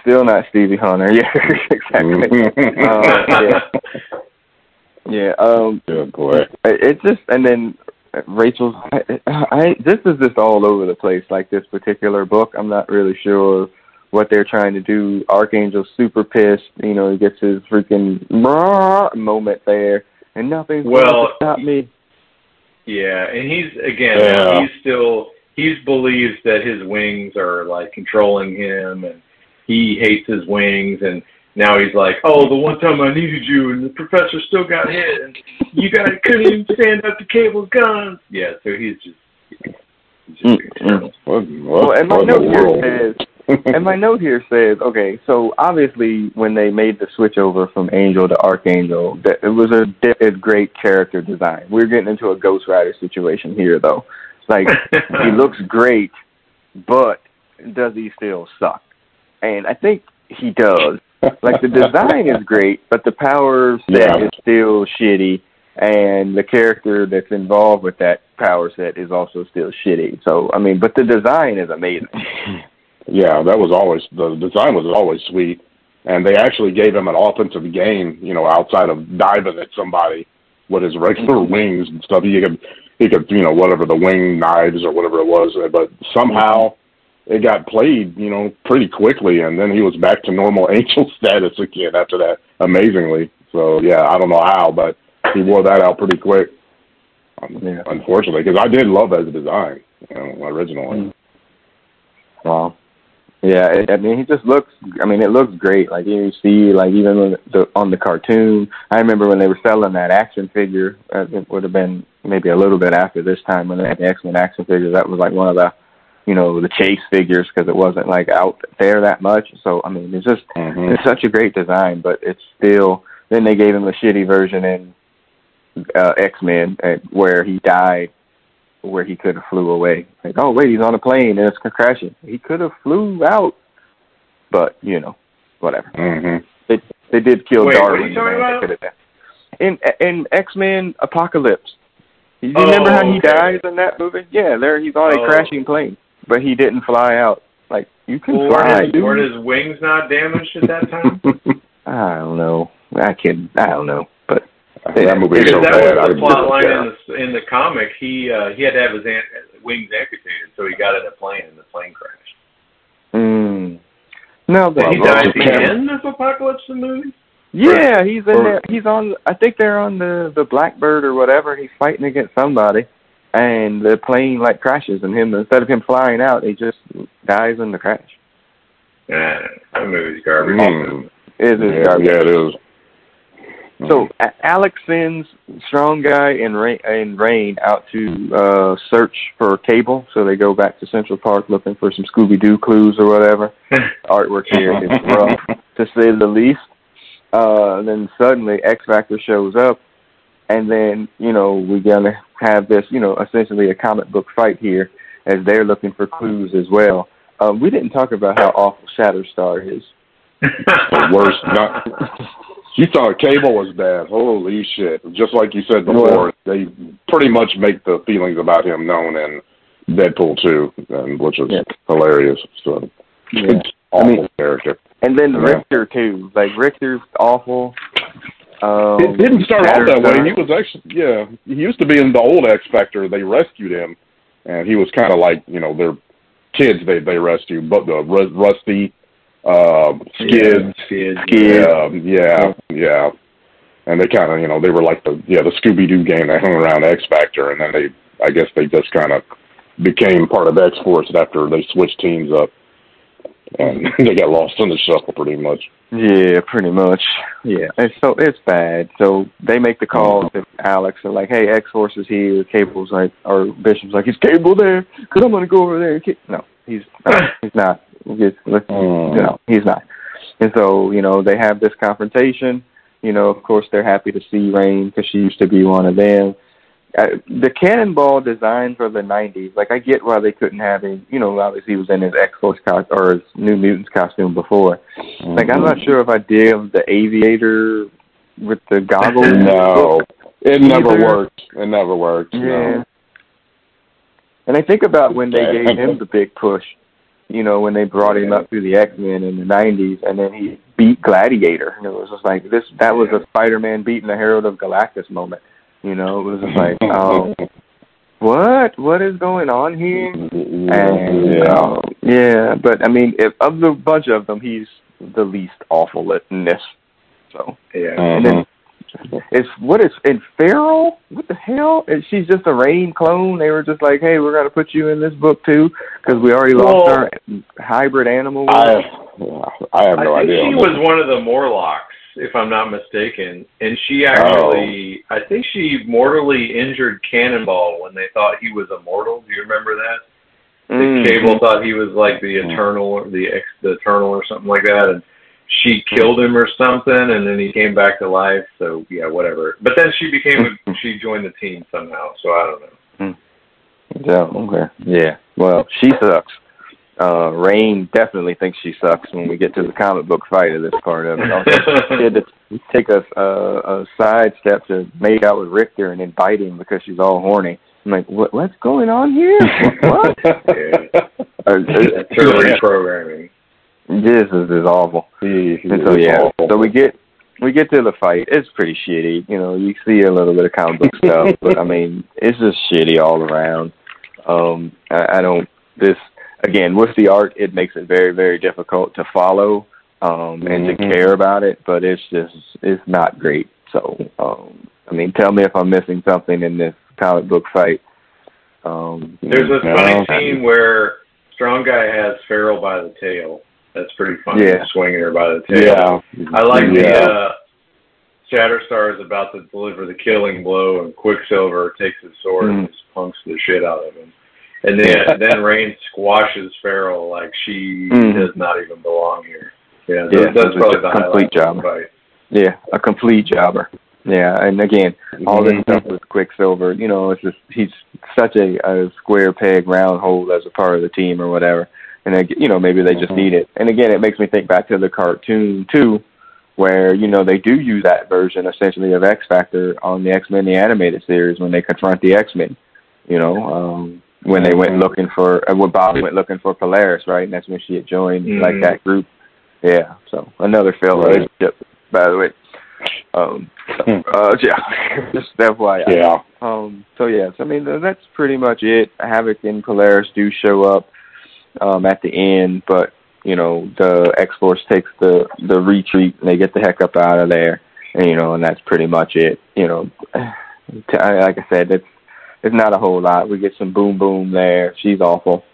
Still not Stevie Hunter. (laughs) Yeah. exactly. Uh, yeah. Yeah. Um. Good boy. It's just and then Rachel's. I, I this is just all over the place. Like this particular book, I'm not really sure what they're trying to do. Archangel's super pissed. You know, he gets his freaking moment there, and nothing's going Well, to stop me. Yeah, and he's again, Yeah. he's still he believes that his wings are like controlling him, and he hates his wings, and now he's like, oh, the one time I needed you, and the professor still got hit, and you guys couldn't even stand up to Cable's guns. Yeah, so he's just. He's just Mm, terrible. What, Well, and my what in note the here says and my note here says, okay, so obviously when they made the switch over from Angel to Archangel, that it was a, a great character design. We're getting into a Ghost Rider situation here, though. Like (laughs) he looks great, but does he still suck? And I think he does. Like the design is great, but the power set Yeah. is still shitty, and the character that's involved with that power set is also still shitty. So I mean, but the design is amazing. (laughs) Yeah, that was always the design was always sweet, and they actually gave him an offensive game. You know, outside of diving at somebody with his regular mm-hmm. wings and stuff, he could he could you know whatever the wing knives or whatever it was, eh, but somehow it got played you know pretty quickly, and then he was back to normal (laughs) angel status again after that, amazingly. So yeah, I don't know how, but he wore that out pretty quick. Yeah. Unfortunately, because I did love his design, you know, originally. Mm. Wow. Yeah, it, I mean, he just looks. I mean, it looks great. Like you see, like even the, on the cartoon. I remember when they were selling that action figure. Uh, it would have been maybe a little bit after this time when they had the X Men action figures. That was like one of the, you know, the chase figures because it wasn't like out there that much. So I mean, it's just Mhm. it's such a great design, but it's still. Then they gave him a shitty version in uh, X Men where he died where he could have flew away. Like, oh wait, he's on a plane and it's crashing. He could have flew out, but you know, whatever. Mhm. They they did kill Wait, what are Darwin. you talking about? could have done- In in X Men Apocalypse. You Oh, remember how he okay. dies in that movie? Yeah, there he's on a Oh. crashing plane, but he didn't fly out. Like you can Well, fly, were, his, were his wings not damaged at that time? (laughs) I don't know. I can. I don't know, but that movie is so that bad. was the plot line yeah. in the in the comic. He uh, he had to have his an- wings amputated, so he got in a plane, and the plane crashed. Mm. No, Did but he well, die at the end of Apocalypse the movie? yeah, he's in or- there. He's on. I think they're on the the Blackbird or whatever. He's fighting against somebody, and the plane like crashes, and him instead of him flying out, he just dies in the crash. Nah, that movie's garbage. Mm. It is Yeah, garbage. yeah, it is. So Alex sends Strong Guy and Rahne, and Rahne out to uh search for Cable. So they go back to Central Park looking for some Scooby Doo clues or whatever. (laughs) Artwork here is rough to say the least. Uh, and then suddenly X Factor shows up, and then you know we're gonna have this, you know, essentially a comic book fight here as they're looking for clues as well. Um, we didn't talk about how awful Shatterstar is. (laughs) the worst. Not, (laughs) you thought Cable was bad. Holy shit! Just like you said before, they pretty much make the feelings about him known in Deadpool 2, and which is Yeah. hilarious. So it's awful I mean- character. And then Yeah. Rictor too. Like Rictor's awful. Um, It didn't start out that way. He was actually, yeah, he used to be in the old X Factor. They rescued him, and he was kind of like, you know, their kids they they rescue, but the Ru- Rusty, uh, Skids, Skids. yeah, yeah, yeah, and they kind of, you know, they were like the yeah the Scooby Doo gang that hung around X Factor, and then they, I guess they just kind of became part of X Force after they switched teams up, and (laughs) they got lost in the shuffle pretty much. Yeah, pretty much. Yeah, and so it's bad. So they make the call to Alex. They're like, "Hey, X Force is here." Cable's like, or Bishop's like, "Is Cable there? Cause I'm gonna go over there." and No, he's not. (coughs) he's not. He's, Mm. you know, he's not. And so you know they have this confrontation. You know, of course they're happy to see Rahne because she used to be one of them. Uh, the cannonball design for the '90s, like I get why they couldn't have him. You know, obviously he was in his X Force costume or his New Mutants costume before. Like I'm not sure if I did the aviator with the goggles. (laughs) No, it never Either. worked. It never worked. Yeah. No. And I think about when they gave him the big push, you know, when they brought him up through the X Men in the nineties and then he beat Gladiator. And it was just like this that was a Spider Man beating the Herald of Galactus moment. You know, it was just like, (laughs) oh what? What is going on here? And yeah. um, yeah, but I mean, if of the bunch of them, he's the least awful in this. So Yeah. and then it's what is in Feral? What the hell? And she's just a Rahne clone. They were just like, hey, we're gonna put you in this book too because we already lost our hybrid animal. I I have no I think idea. she was one of the Morlocks, if I'm not mistaken, and she actually, Oh. I think she mortally injured Cannonball when they thought he was immortal. Do you remember that? Mm. Cable thought he was like the Mm. Eternal, or the ex, the Eternal, or something like that, and she killed him or something, and then he came back to life. So yeah, whatever. But then she became, a, (laughs) she joined the team somehow. So I don't know. Yeah, okay. Yeah. Well, she sucks. Uh, Rahne definitely thinks she sucks when we get to the comic book fight of this part of it. Also, she had to take a, a, a side step to make out with Rictor and then bite him because she's all horny. I'm like, what, what's going on here? (laughs) what? Yeah. Uh, That's her reprogramming. This is, is awful. He, he so yeah, awful. so we get we get to the fight. It's pretty shitty. You know, you see a little bit of comic book stuff, (laughs) but I mean, it's just shitty all around. Um, I, I don't. This again with the art, it makes it very very difficult to follow um, and Mhm. to care about it. But it's just it's not great. So um, I mean, tell me if I'm missing something in this comic book fight. Um, There's a No. funny scene where Strong Guy has Feral by the tail. That's pretty funny. Yeah. Swinging her by the tail. yeah, I like the yeah. uh, Shatterstar is about to deliver the killing blow, and Quicksilver takes his sword and Mm. just punks the shit out of him. And then then Rahne squashes Feral like she Mhm. does not even belong here. Yeah, Yeah, that's, that's probably a the complete highlight of job. the fight. Yeah, a complete jobber. Yeah, and again, all this Mhm. stuff with Quicksilver, you know, it's just he's such a, a square peg round hole as a part of the team or whatever. And they, you know, maybe they just Mhm. need it. And again, it makes me think back to the cartoon too, where you know they do use that version essentially of X Factor on the X Men the animated series when they confront the X Men. You know, um, when they went looking for uh, when Bob went looking for Polaris, right? And that's when she had joined like Mhm. that group. Yeah, so another failed Right. relationship, by the way. Um, so, uh, yeah, (laughs) just FYI. Yeah. Um, so yes, I mean that's pretty much it. Havoc and Polaris do show up um, at the end, but you know the X Force takes the the retreat and they get the heck up out of there, and you know, and that's pretty much it. You know, (sighs) like I said, it's it's not a whole lot. We get some boom boom there. She's awful.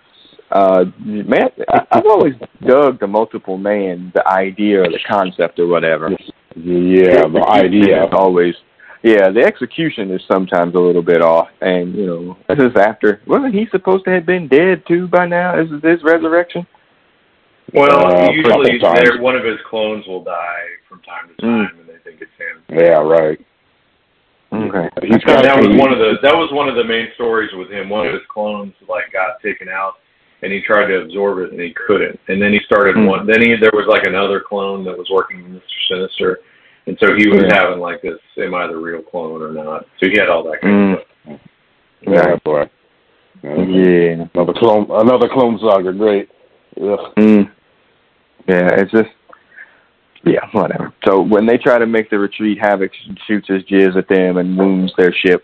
Uh, man, I've always dug the multiple man, the idea or the concept or whatever. Yeah, the idea always. Yeah, the execution is sometimes a little bit off, and you know, this is after. Wasn't he supposed to have been dead too by now? Is this his resurrection? Well, uh, usually one of his clones will die from time to time, mm. and they think it's him. Yeah, right. Okay. He's got, that was one of the that was one of the main stories with him. One of his clones like got taken out, and he tried to absorb it, and he couldn't. And then he started mm. one. Then he there was like another clone that was working with Mr. Sinister, and so he was yeah. having like this: am I the real clone or not? So he had all that kind mm. of stuff. Yeah, boy. Yeah. Another clone. Another clone saga. Great. Ugh. Mm. Yeah, it's just yeah, whatever. So when they try to make the retreat, Havoc shoots his jizz at them and wounds their ship.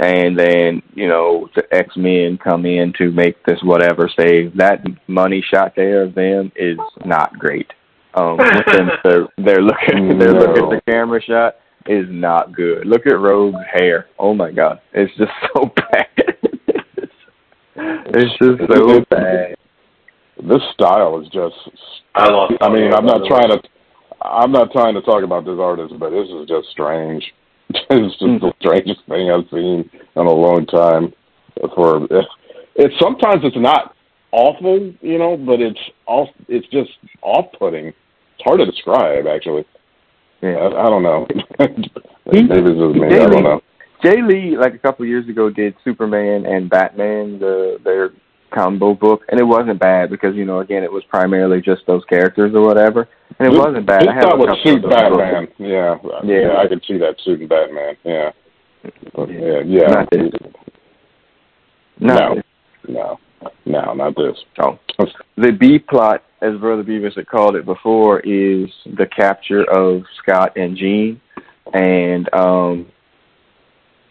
And then, you know, the X Men come in to make this whatever save. That money shot there of them is not great. Um them, (laughs) they're they're looking they're no. looking at the camera shot is not good. Look at Rogue's hair. Oh my god. It's just (laughs) so bad. it's just so bad. This style is just I lost I mean, I'm not trying to I'm not trying to talk about this artist, but this is just strange. (laughs) it's just the strangest thing I've seen in a long time. For it's sometimes it's not awful, you know, but it's off. It's just off-putting. Hard to describe, actually. Yeah, I, I don't know. (laughs) Maybe this is me. I don't know. Jae Lee, like a couple of years ago, did Superman and Batman, the their combo book, and it wasn't bad because you know again it was primarily just those characters or whatever, and it this, wasn't bad. This I have would suit Batman. Yeah, yeah, yeah, I could see that suiting Batman. Yeah, but, yeah, yeah. Not this. Not no, this. no, no, not this. Oh, the B plot, as Brother Beavis had called it before, is the capture of Scott and Jean, and um,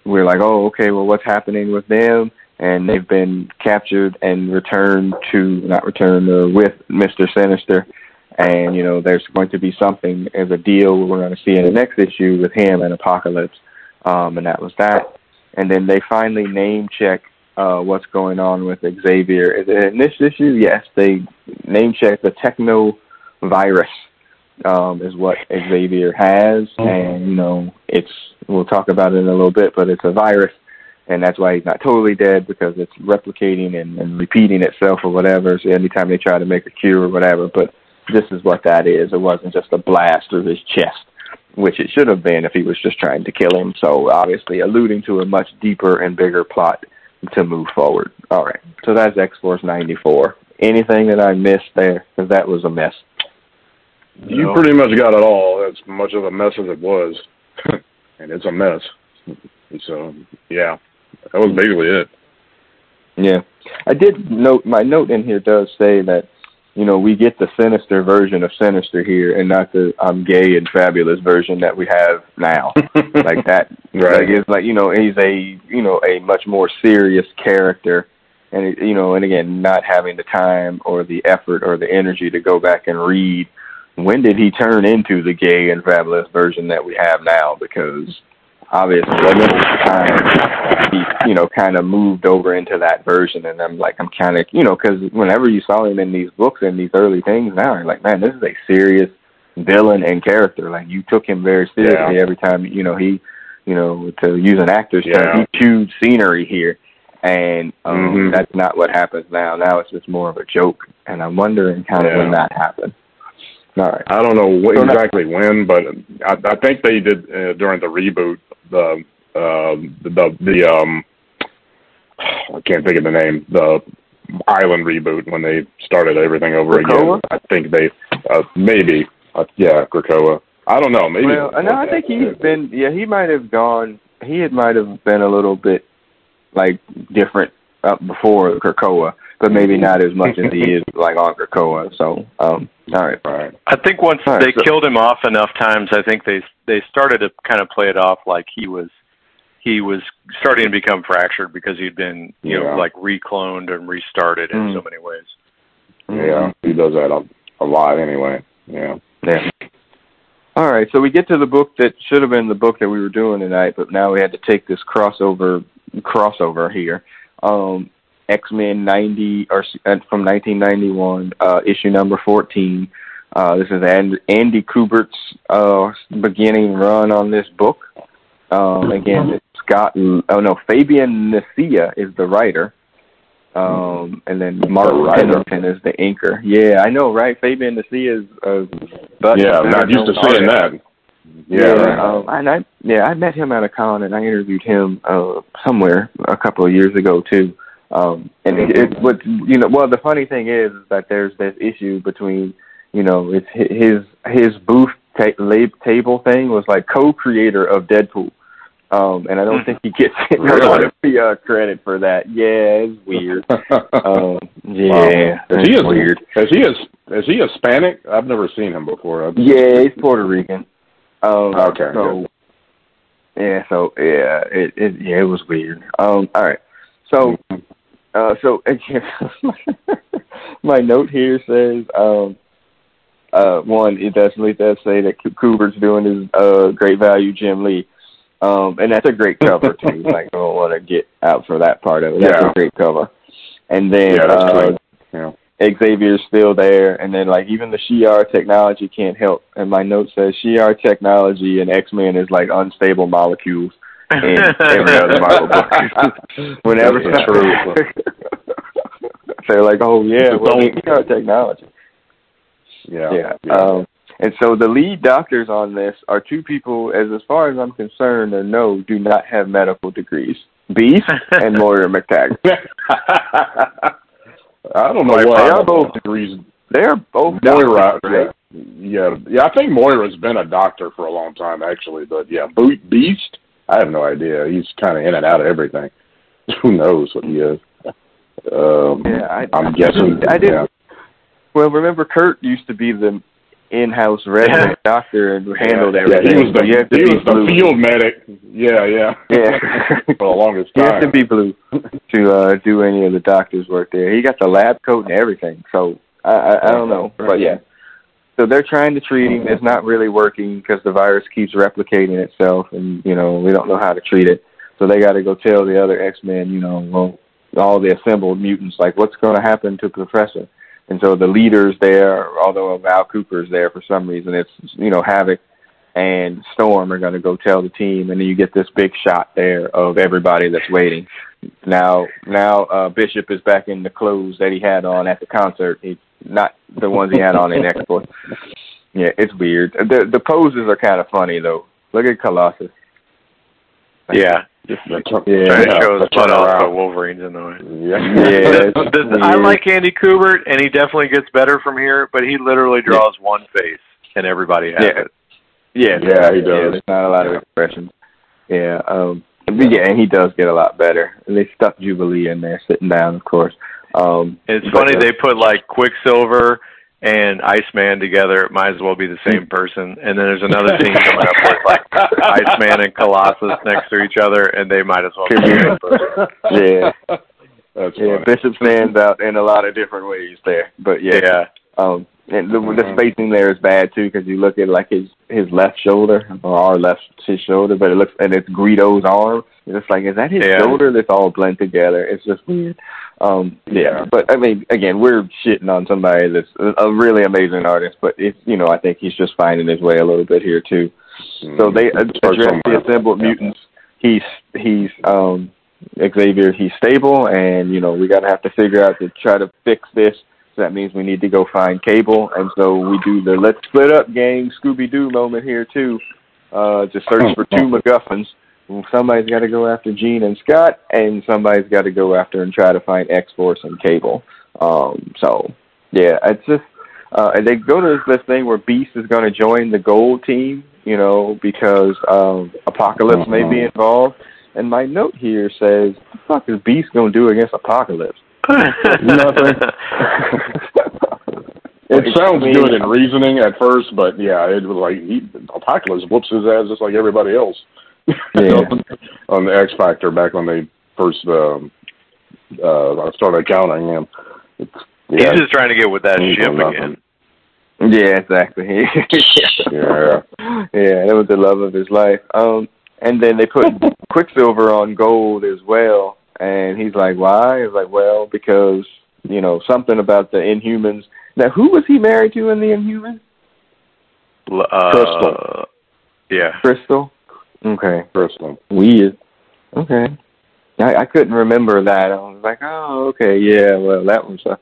we're like, oh, okay, well, what's happening with them? and they've been captured and returned to not returned uh, with Mister Sinister, and you know there's going to be something as a deal we're going to see in the next issue with him and Apocalypse, um, and that was that. And then they finally name check uh, what's going on with Xavier. In this issue, yes, they name check the techno virus um, is what Xavier has, mm-hmm. and you know it's we'll talk about it in a little bit, but it's a virus and that's why he's not totally dead because it's replicating and, and repeating itself or whatever. So anytime they try to make a cure or whatever, but this is what that is. It wasn't just a blast through his chest, which it should have been if he was just trying to kill him. So obviously alluding to a much deeper and bigger plot to move forward. All right, so that's X Force '94. Anything that I missed there? Because that was a mess. You no. pretty much got it all. As much of a mess as it was, (laughs) and it's a mess. So yeah, that was basically it. Yeah, I did note my note in here does say that you know we get the sinister version of sinister here, and not the I'm gay and fabulous version that we have now. (laughs) like that, right? Like it's like you know he's a you know a much more serious character, and you know, and again, not having the time or the effort or the energy to go back and read when did he turn into the gay and fabulous version that we have now because obviously this time he you know kind of moved over into that version and i'm like i'm kind of you know because whenever you saw him in these books and these early things now you're like man this is a serious villain and character like you took him very seriously yeah. every time you know he you know to use an actor's yeah. term he chewed scenery here and um mm-hmm. that's not what happens now now it's just more of a joke and i'm wondering kind of yeah. when that happened all right. I don't know what, exactly when, but I, I think they did uh, during the reboot the uh, the the um I can't think of the name the island reboot when they started everything over Krakoa? again. I think they uh, maybe uh, yeah Krakoa. I don't know. Maybe. Well, no, I think he's been. Yeah, he might have gone. He had might have been a little bit like different uh, before Krakoa but maybe not as much as he (laughs) is like on Krakoa. So, um, all right, all right. I think once right, they so, killed him off enough times, I think they they started to kind of play it off like he was he was starting to become fractured because he'd been you yeah. know like recloned and restarted in Mm. so many ways. Yeah, he does that a, a lot anyway. Yeah. Yeah. All right, so we get to the book that should have been the book that we were doing tonight, but now we had to take this crossover crossover here. Um, X Men ninety or uh, from nineteen ninety one, uh, issue number fourteen. Uh, this is And- Andy Kubert's uh, beginning run on this book. Um, again, it's Scott. Oh no, Fabian Nicieza is the writer. Um, and then Mark writer. Pennington is the inker. Yeah, I know, right? Fabian Nicieza is. Uh, but yeah, I'm not used to seeing that. Yeah. right. um, and I yeah, I met him at a con and I interviewed him uh somewhere a couple of years ago too. Um and it, it what you know well the funny thing is, is that there's this issue between you know it's his his booth ta- lab table thing was like co-creator of Deadpool. Um and I don't think he gets (laughs) a Really? of the uh, credit for that. Yeah, it's weird. (laughs) um yeah, Wow. that's Is he a, weird. Is he a is he Hispanic? I've never seen him before. I've- Yeah, he's Puerto Rican. Um, Okay, So yeah, so yeah, it, it yeah, it was weird. Um, all right. So uh, so again, (laughs) my note here says um, uh, one, it definitely does say that Kubert's doing his uh, great value Jim Lee. Um, and that's a great cover too. (laughs) like I don't want to get out for that part of it. That's Yeah. a great cover. And then Yeah, that's uh. Yeah. Xavier's still there, and then like even the Shi'ar technology can't help. And my note says Shi'ar technology and X Men is like unstable molecules in every other (laughs) Marvel book. (laughs) Whenever That's true. (laughs) they're like, oh yeah, It's well, Shi'ar technology. Yeah. Yeah. Um, and so the lead doctors on this are two people, as as far as I'm concerned or know, do not have medical degrees. Beast and Moira McTaggart. I don't know what they are both- degrees. They're both Moira, doctors, right? yeah, yeah. I think Moira's been a doctor for a long time, actually. But yeah, Bo- Beast, I have no idea. He's kind of in and out of everything. (laughs) Who knows what he is? Um, Yeah, I, I'm guessing. (laughs) I didn't. yeah. Well, remember, Kurt used to be the in-house resident doctor and handled Yeah, everything. he was the, so you have to he was the field medic. Yeah, yeah. Yeah. (laughs) for the longest You time. have to be blue to uh, do any of the doctor's work there. He got the lab coat and everything. So I, I, I don't know, but yeah. So they're trying to treat him. It's not really working because the virus keeps replicating itself, and you know we don't know how to treat it. So they got to go tell the other X Men, you know, well, all the assembled mutants, like what's going to happen to Professor. And so the leaders there, although Val Cooper's there for some reason, it's you know Havoc and Storm are going to go tell the team, and then you get this big shot there of everybody that's waiting. Now, now uh, Bishop is back in the clothes that he had on at the concert. He, not the ones he had on in X Force. (laughs) Yeah, it's weird. The the poses are kind of funny though. Look at Colossus. Yeah. Just, The tur- yeah, Trying to yeah, show the his butt off, Wolverine's in. Yeah. (laughs) Yeah, This- it's I like Andy Kubert, and he definitely gets better from here. But he literally draws one face, and everybody has Yeah. it. Yeah, Yeah, he Yeah, does. there's not a lot of expressions. Yeah, um, but yeah, and he does get a lot better. And they stuck Jubilee in there, sitting down, of course. Um, It's funny uh, they put like Quicksilver and Iceman together. It might as well be the same (laughs) person. And then there's another scene (laughs) coming up with like Iceman and Colossus next to each other, and they might as well be the same person. (laughs) Yeah. That's Yeah, funny. Bishop stands out in a lot of different ways there. But yeah, Yeah. um, and the, the Mhm. spacing there is bad too because you look at like his his left shoulder or our left his shoulder, but it looks and it's Greedo's arm. And it's like, is that his Yeah. shoulder? That's all blend together. It's just weird. Um, yeah, but I mean, again, we're shitting on somebody that's a really amazing artist, but it's you know I think he's just finding his way a little bit here too. So they Start address the assembled Yeah. mutants. He's he's um Xavier. He's stable, and you know we gotta have to figure out to try to fix this. So that means we need to go find Cable, and so we do the let's split up, gang, Scooby Doo moment here too. Uh, to search for two (laughs) MacGuffins. Somebody's got to go after Jean and Scott, and somebody's got to go after and try to find X Force and Cable. Um, so yeah, it's just uh, and they go to this thing where Beast is going to join the Gold team, you know, because um, Apocalypse may be Mhm. involved. And my note here says, "What the fuck is Beast going to do against Apocalypse?" (laughs) Nothing. (laughs) it sounds good in reasoning at first, but yeah, it was like he, Apocalypse whoops his ass just like everybody else. Yeah. on the X Factor back when they first um, uh, I started counting him. It's, He's just trying to get with that ship again. Yeah, exactly. (laughs) yeah. yeah, that was the love of his life. Um, and then they put (laughs) Quicksilver on gold as well, and he's like, "Why?" He's like, "Well, because you know something about the Inhumans." Now, who was he married to in the Inhumans? Uh, Crystal. Yeah. Crystal. Okay, Crystal. weird. Okay, I, I couldn't remember that. I was like, "Oh, okay, yeah." Well, that was a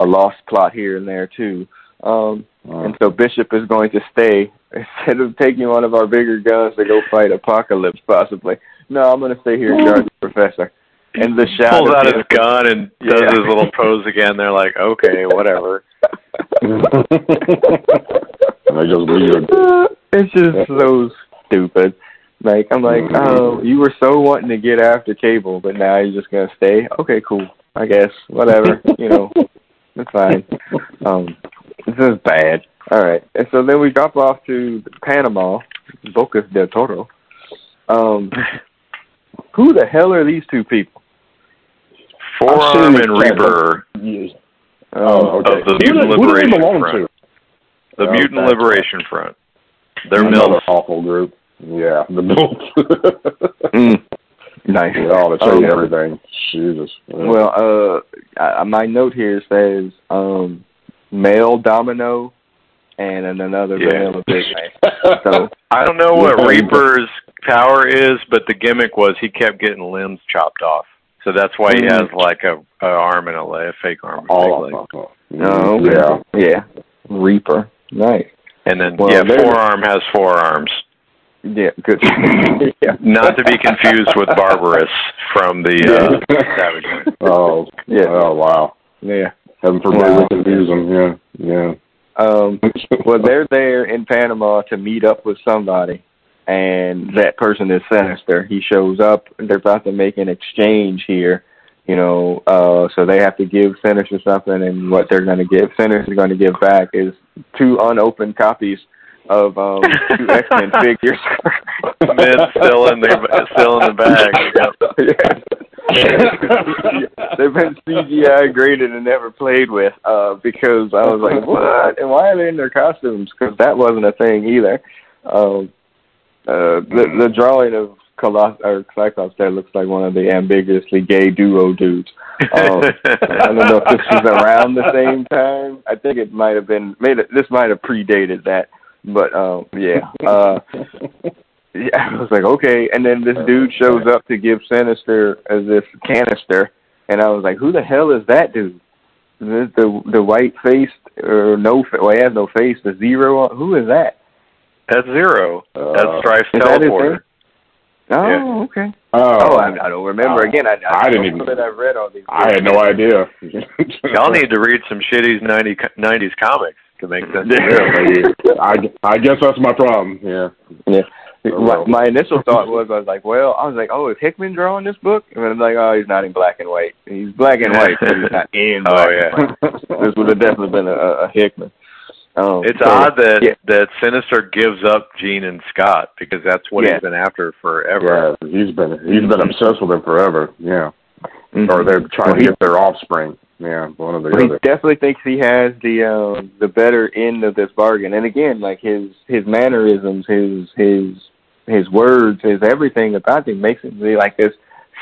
a lost plot here and there too. Um, Uh, And so Bishop is going to stay (laughs) instead of taking one of our bigger guns to go fight Apocalypse, possibly. No, I'm going to stay here and guard the professor. And the shot Pulls of out his gun and does Yeah. his little pose again. They're like, okay, whatever. (laughs) (laughs) they just leave it. it's just so stupid. Like I'm like, oh, you were so wanting to get after Cable, but now you're just gonna stay. Okay, cool. I guess whatever. (laughs) you know, it's fine. Um, this is bad. All right, and so then we drop off to Panama, Bocas del Toro. Um, (laughs) who the hell are these two people? I've Forearm and yeah, Reaper, Yes. Um, Oh, okay. Of the Who do- Mutant who do they Liberation belong Front. to? the Oh, Mutant Liberation Front. They're Another mills. awful group. Yeah, the mills. Mm, (laughs) nice. yeah, all to tell Um, you everything. Jesus. Well, uh, I, my note here says um, male domino and then another Yeah. male of big man. (laughs) So I don't know what Reaper's power is, but the gimmick was he kept getting limbs chopped off. So that's why he Mm. has like a, a arm and a leg, a fake arm. And, a all fake leg. of them. oh, okay. Yeah. yeah, Reaper. Nice. and then Well, yeah, forearm has four arms. Yeah, good. (laughs) yeah. Not to be confused with Barbarus from the uh, Savage Land. (laughs) Oh, Yeah. Oh, wow. Yeah. Heaven forbid Wow. we confuse them. Yeah. Yeah. Um, (laughs) well, they're there in Panama to meet up with somebody, and that person is Sinister. He shows up, and they're about to make an exchange here, you know. Uh, so they have to give Sinister something, and what they're going to give Sinister is going to give back is two unopened copies of um, two (laughs) X Men figures. Men still in the still in the bag. Yeah. They've been CGC graded and never played with uh, because I was like, what? And why are they in their costumes? Because that wasn't a thing either. Um, uh, the the drawing of Coloss or Cyclops there looks like one of the ambiguously gay duo dudes. Um, I don't know if this was around the same time. I think it might have been made. It, this might have predated that, but um, yeah. Uh, yeah, (laughs) I was like, okay. And then this dude shows up to give Sinister as this canister, and I was like, who the hell is that dude? Is this the the white faced or no? Well, he has no face. The zero. Who is that? That's zero. Uh, That's Strife's is that teleporter. Oh, Yeah. okay. Oh, Oh, I, I don't remember. Again, I, I, I didn't don't even- that I've read all these. I had no idea. (laughs) (laughs) Y'all need to read some shitty 90, 90s comics to make (laughs) sense. I, I guess that's my problem. Yeah. Yeah. My, my initial thought was, I was like, well, I was like, oh, is Hickman drawing this book? And I'm like, oh, he's not in black and white. He's black and white, he's not (laughs) in Oh, yeah. This would have definitely been a, a Hickman. Um, It's so, odd that yeah. that Sinister gives up Jean and Scott because that's what Yeah. he's been after forever. Yeah, he's been he's been obsessed with them forever. Yeah, Mhm. or they're trying Well, to he- get their offspring. Yeah, one or the Well, he definitely thinks he has the um the better end of this bargain. And again, like his his mannerisms, his his his words, his everything about him makes him be like this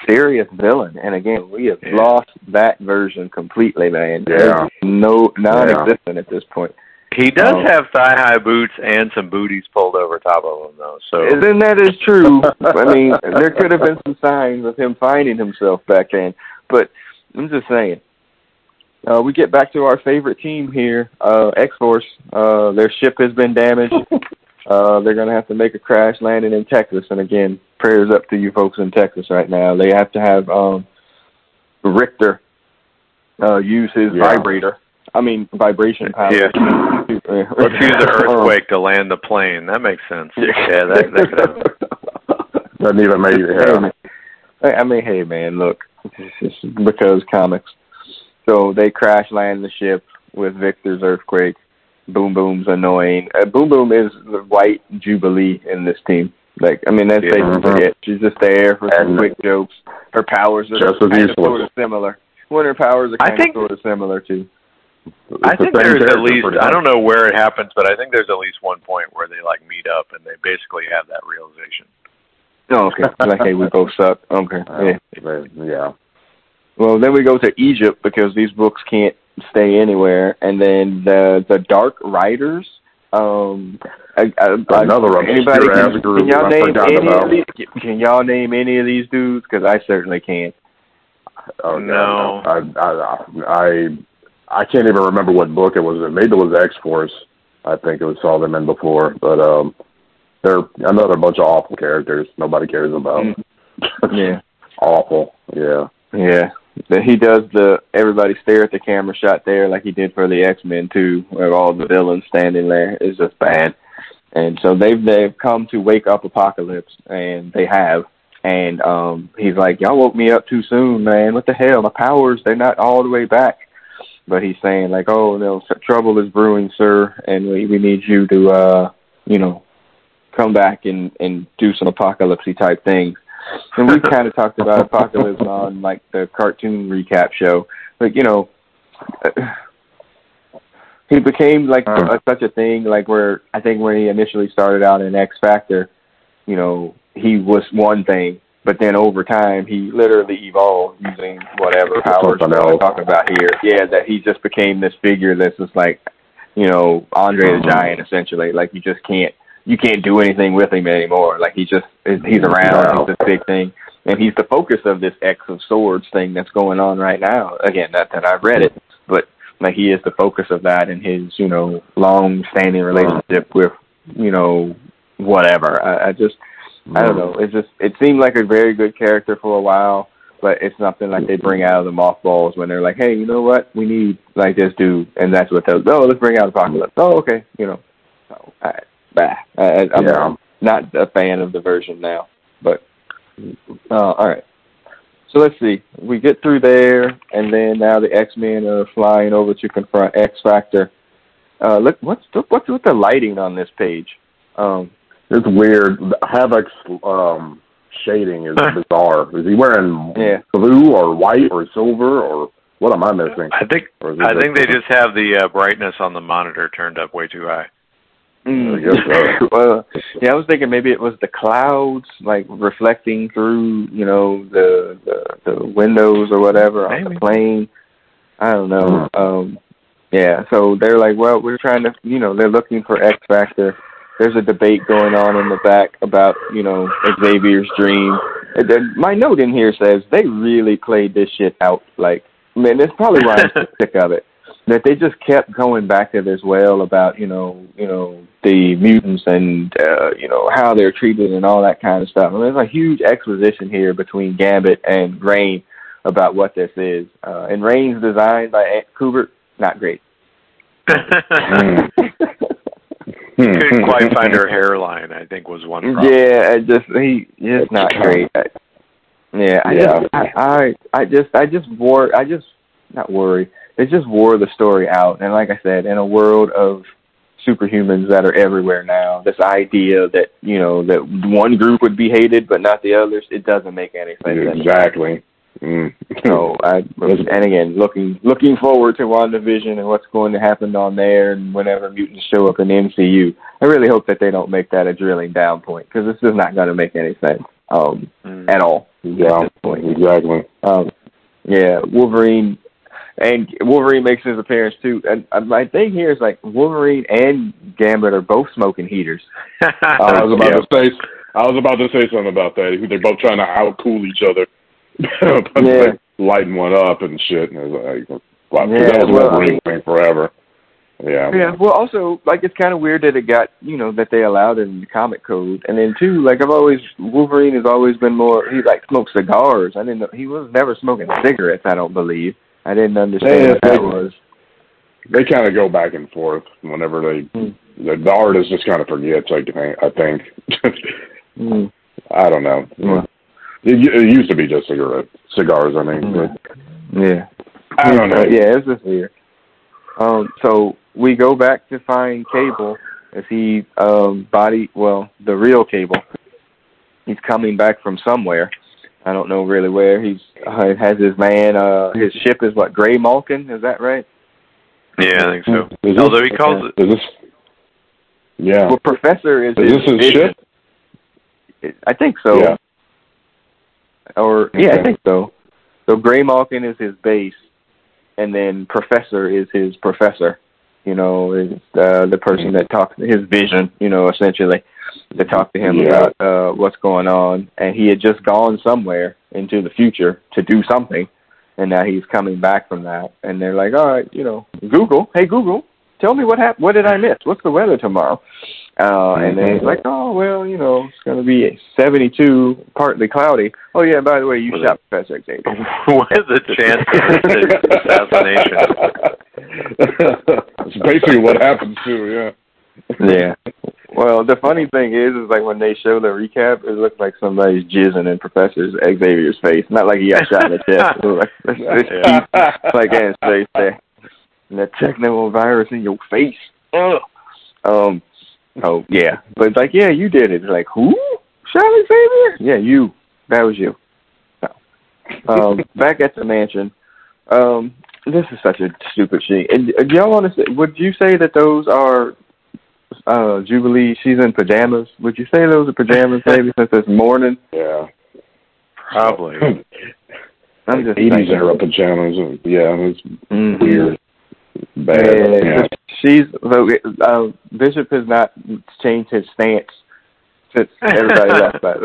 serious villain. And again, we have Yeah. lost that version completely, man. Yeah. It's no non-existent at this point. He does Oh. have thigh high boots and some booties pulled over top of him though. So And then that is true. I mean, (laughs) there could have been some signs of him finding himself back then. But I'm just saying. Uh, we get back to our favorite team here, uh, X-Force. Uh, their ship has been damaged. (laughs) Uh, they're going to have to make a crash landing in Texas. And again, prayers up to you folks in Texas right now. They have to have um, Rictor uh, use his Yeah. vibrator. I mean, vibration power. Yeah. (laughs) let's use an earthquake to land the plane. That makes sense. Yeah, that, that could have. (laughs) Doesn't even make it. Hey, I I mean, hey man, look, it's just because comics. So they crash land the ship with Rictor's earthquake. Boom Boom's annoying. Uh, Boom Boom is the white Jubilee in this team. Like, I mean, that's Yeah. basically it. She's just there for some And- quick jokes. Her powers are Just as kind of useful. sort of similar. One of her powers are I think- of sort of similar too. I think same there's at least I don't know where it happens, but I think there's at least one point where they like meet up and they basically have that realization. Oh, okay. like, hey, we both suck. Okay. Yeah. Yeah. Well, then we go to Egypt because these books can't stay anywhere, and then the the Dark Riders. Um, I, I, I, Another anybody can, group can y'all name any about. of these? Can y'all name any of these dudes? Because I certainly can't. Oh, No. I, I I I can't even remember what book it was. Maybe it was X Force. I think it was saw them in before, but um, they're another bunch of awful characters. Nobody cares about. Mm. Yeah, (laughs) awful. Yeah. yeah. But he does the everybody stare at the camera shot there, like he did for the X Men too, where all the villains standing there. It's just bad. And so they've they've come to wake up Apocalypse, and they have. And um he's like, "Y'all woke me up too soon, man. What the hell? My powers, they're not all the way back." But he's saying like, "Oh, no, trouble is brewing, sir, and we we need you to, uh, you know, come back and and do some apocalypse type things." And we kind of talked about apocalypse on like the cartoon recap show, but you know, (sighs) he became like Uh. such a thing like where I think when he initially started out in X Factor, you know, he was one thing, but then over time he literally evolved using whatever powers we're else. talking about here. Yeah, that he just became this figure that's just like, you know, Andre the Uh-huh. Giant essentially. Like you just can't you can't do anything with him anymore. Like he just he's around, Wow. he's this big thing. And he's the focus of this X of Swords thing that's going on right now. Again, not that I've read it, but like he is the focus of that in his, you know, long standing relationship with, you know, whatever. I, I just I don't know. It's just it seemed like a very good character for a while, but it's nothing like they bring out of the mothballs when they're like, Hey, you know what? We need like this dude and that's what they'll oh, let's bring out Apocalypse. Oh, okay, you know. So I bah. I, I'm Yeah. not a fan of the version now. But uh all right. So let's see. We get through there and then now the X Men are flying over to confront X Factor. Uh look what's what's with the lighting on this page? Um It's weird. Havoc's um, shading is (laughs) bizarre. Is he wearing Yeah. blue or white or silver or what am I missing? I think Or is it I think they just- just have the uh, brightness on the monitor turned up way too high. Mm. I guess so. (laughs) well, yeah, I was thinking maybe it was the clouds like reflecting through, you know, the the, the windows or whatever on the plane. I don't know. Um yeah, so they're like, well, we're trying to, you know, they're looking for X Factor. There's a debate going on in the back about, you know, Xavier's dream. And then my note in here says they really played this shit out. Like, man, that's probably why I'm sick (laughs) of it that they just kept going back to this well about you know you know the mutants and uh, you know how they're treated and all that kind of stuff. I mean, there's a huge exposition here between Gambit and Rahne about what this is. Uh, and Rahne's design by Andy Kubert, not great. Mm. (laughs) Couldn't quite find her (laughs) hairline. I think was one problem. yeah, it just he it's not great. I, yeah, I Yeah. just I, I I just I just wore I just not worry. They just wore the story out, and like I said, in a world of superhumans that are everywhere now, this idea that you know that one group would be hated but not the others, it doesn't make any sense. exactly. Mm. So I and again looking looking forward to WandaVision and what's going to happen on there, and whenever mutants show up in the MCU, I really hope that they don't make that a drilling down point because this is not going to make any sense um, Mm. at all. Yeah, this point. exactly. Um, yeah, Wolverine and Wolverine makes his appearance too. And uh, my thing here is like Wolverine and Gambit are both smoking heaters. (laughs) I was about Yeah. to say I was about to say something about that. They're both trying to out cool each other. (laughs) Yeah. lighting one up and shit. And it was like, wow, Yeah, that was well, Wolverine thing forever. Yeah. Yeah. Well, also like it's kind of weird that it got you know that they allowed it in the comic code, and then two like I've always Wolverine has always been more he like smokes cigars. I didn't know he was never smoking cigarettes. I don't believe. I didn't understand Yeah, what that they- was. They kind of go back and forth whenever they Hmm. the, the artist just kind of forgets. I think. I think. Mm. I don't know. It, it used to be just cigarette cigars. I mean, Mm. but Yeah. I don't know. yeah, it's just weird. Um, so we go back to find Cable as he um body well, the real Cable. He's coming back from somewhere. I don't know really where. He's uh, has his man. Uh, his ship is what Graymalkin. Is that right? Yeah, I think so. Is this, Although he calls it, is this? Yeah. Well, Professor is. Is his this his vision. ship? I think so. Yeah. Or yeah, I think so. So Graymalkin is his base, and then Professor is his professor. You know, is uh, the person that talks his vision. You know, essentially, to talk to him Yeah. about uh, what's going on. And he had just gone somewhere into the future to do something, and now he's coming back from that. And they're like, all right, you know, Google, hey Google, tell me what happened. What did I miss? What's the weather tomorrow? Uh, and then he's like, oh well, you know, it's going to be 72, partly cloudy. Oh yeah, by the way, you Was shot Professor Xavier. (laughs) what is the chance of this assassination? It's basically what happens too. Yeah. yeah. Well, the funny thing is, is like when they show the recap, it looks like somebody's jizzing in Professor Xavier's face. Not like he got shot in the chest. (laughs) It was like, it's, it's, it's like in his face there. And that techno virus in your face. Ugh. Um. Oh yeah, but it's like yeah, you did it. It's like who? Shot Xavier? Yeah, you. That was you. So, um, (laughs) back at the mansion. Um, this is such a stupid scene. And uh, do y'all want to say? Would you say that those are uh Jubilee? She's in pajamas. Would you say those are pajamas, (laughs) maybe since it's morning? Yeah. Probably. (laughs) I'm just Eighties era pajamas. Yeah, it's Mhm. weird. Bad. Yeah, Yeah. she's uh, Bishop has not changed his stance since (laughs) everybody left. But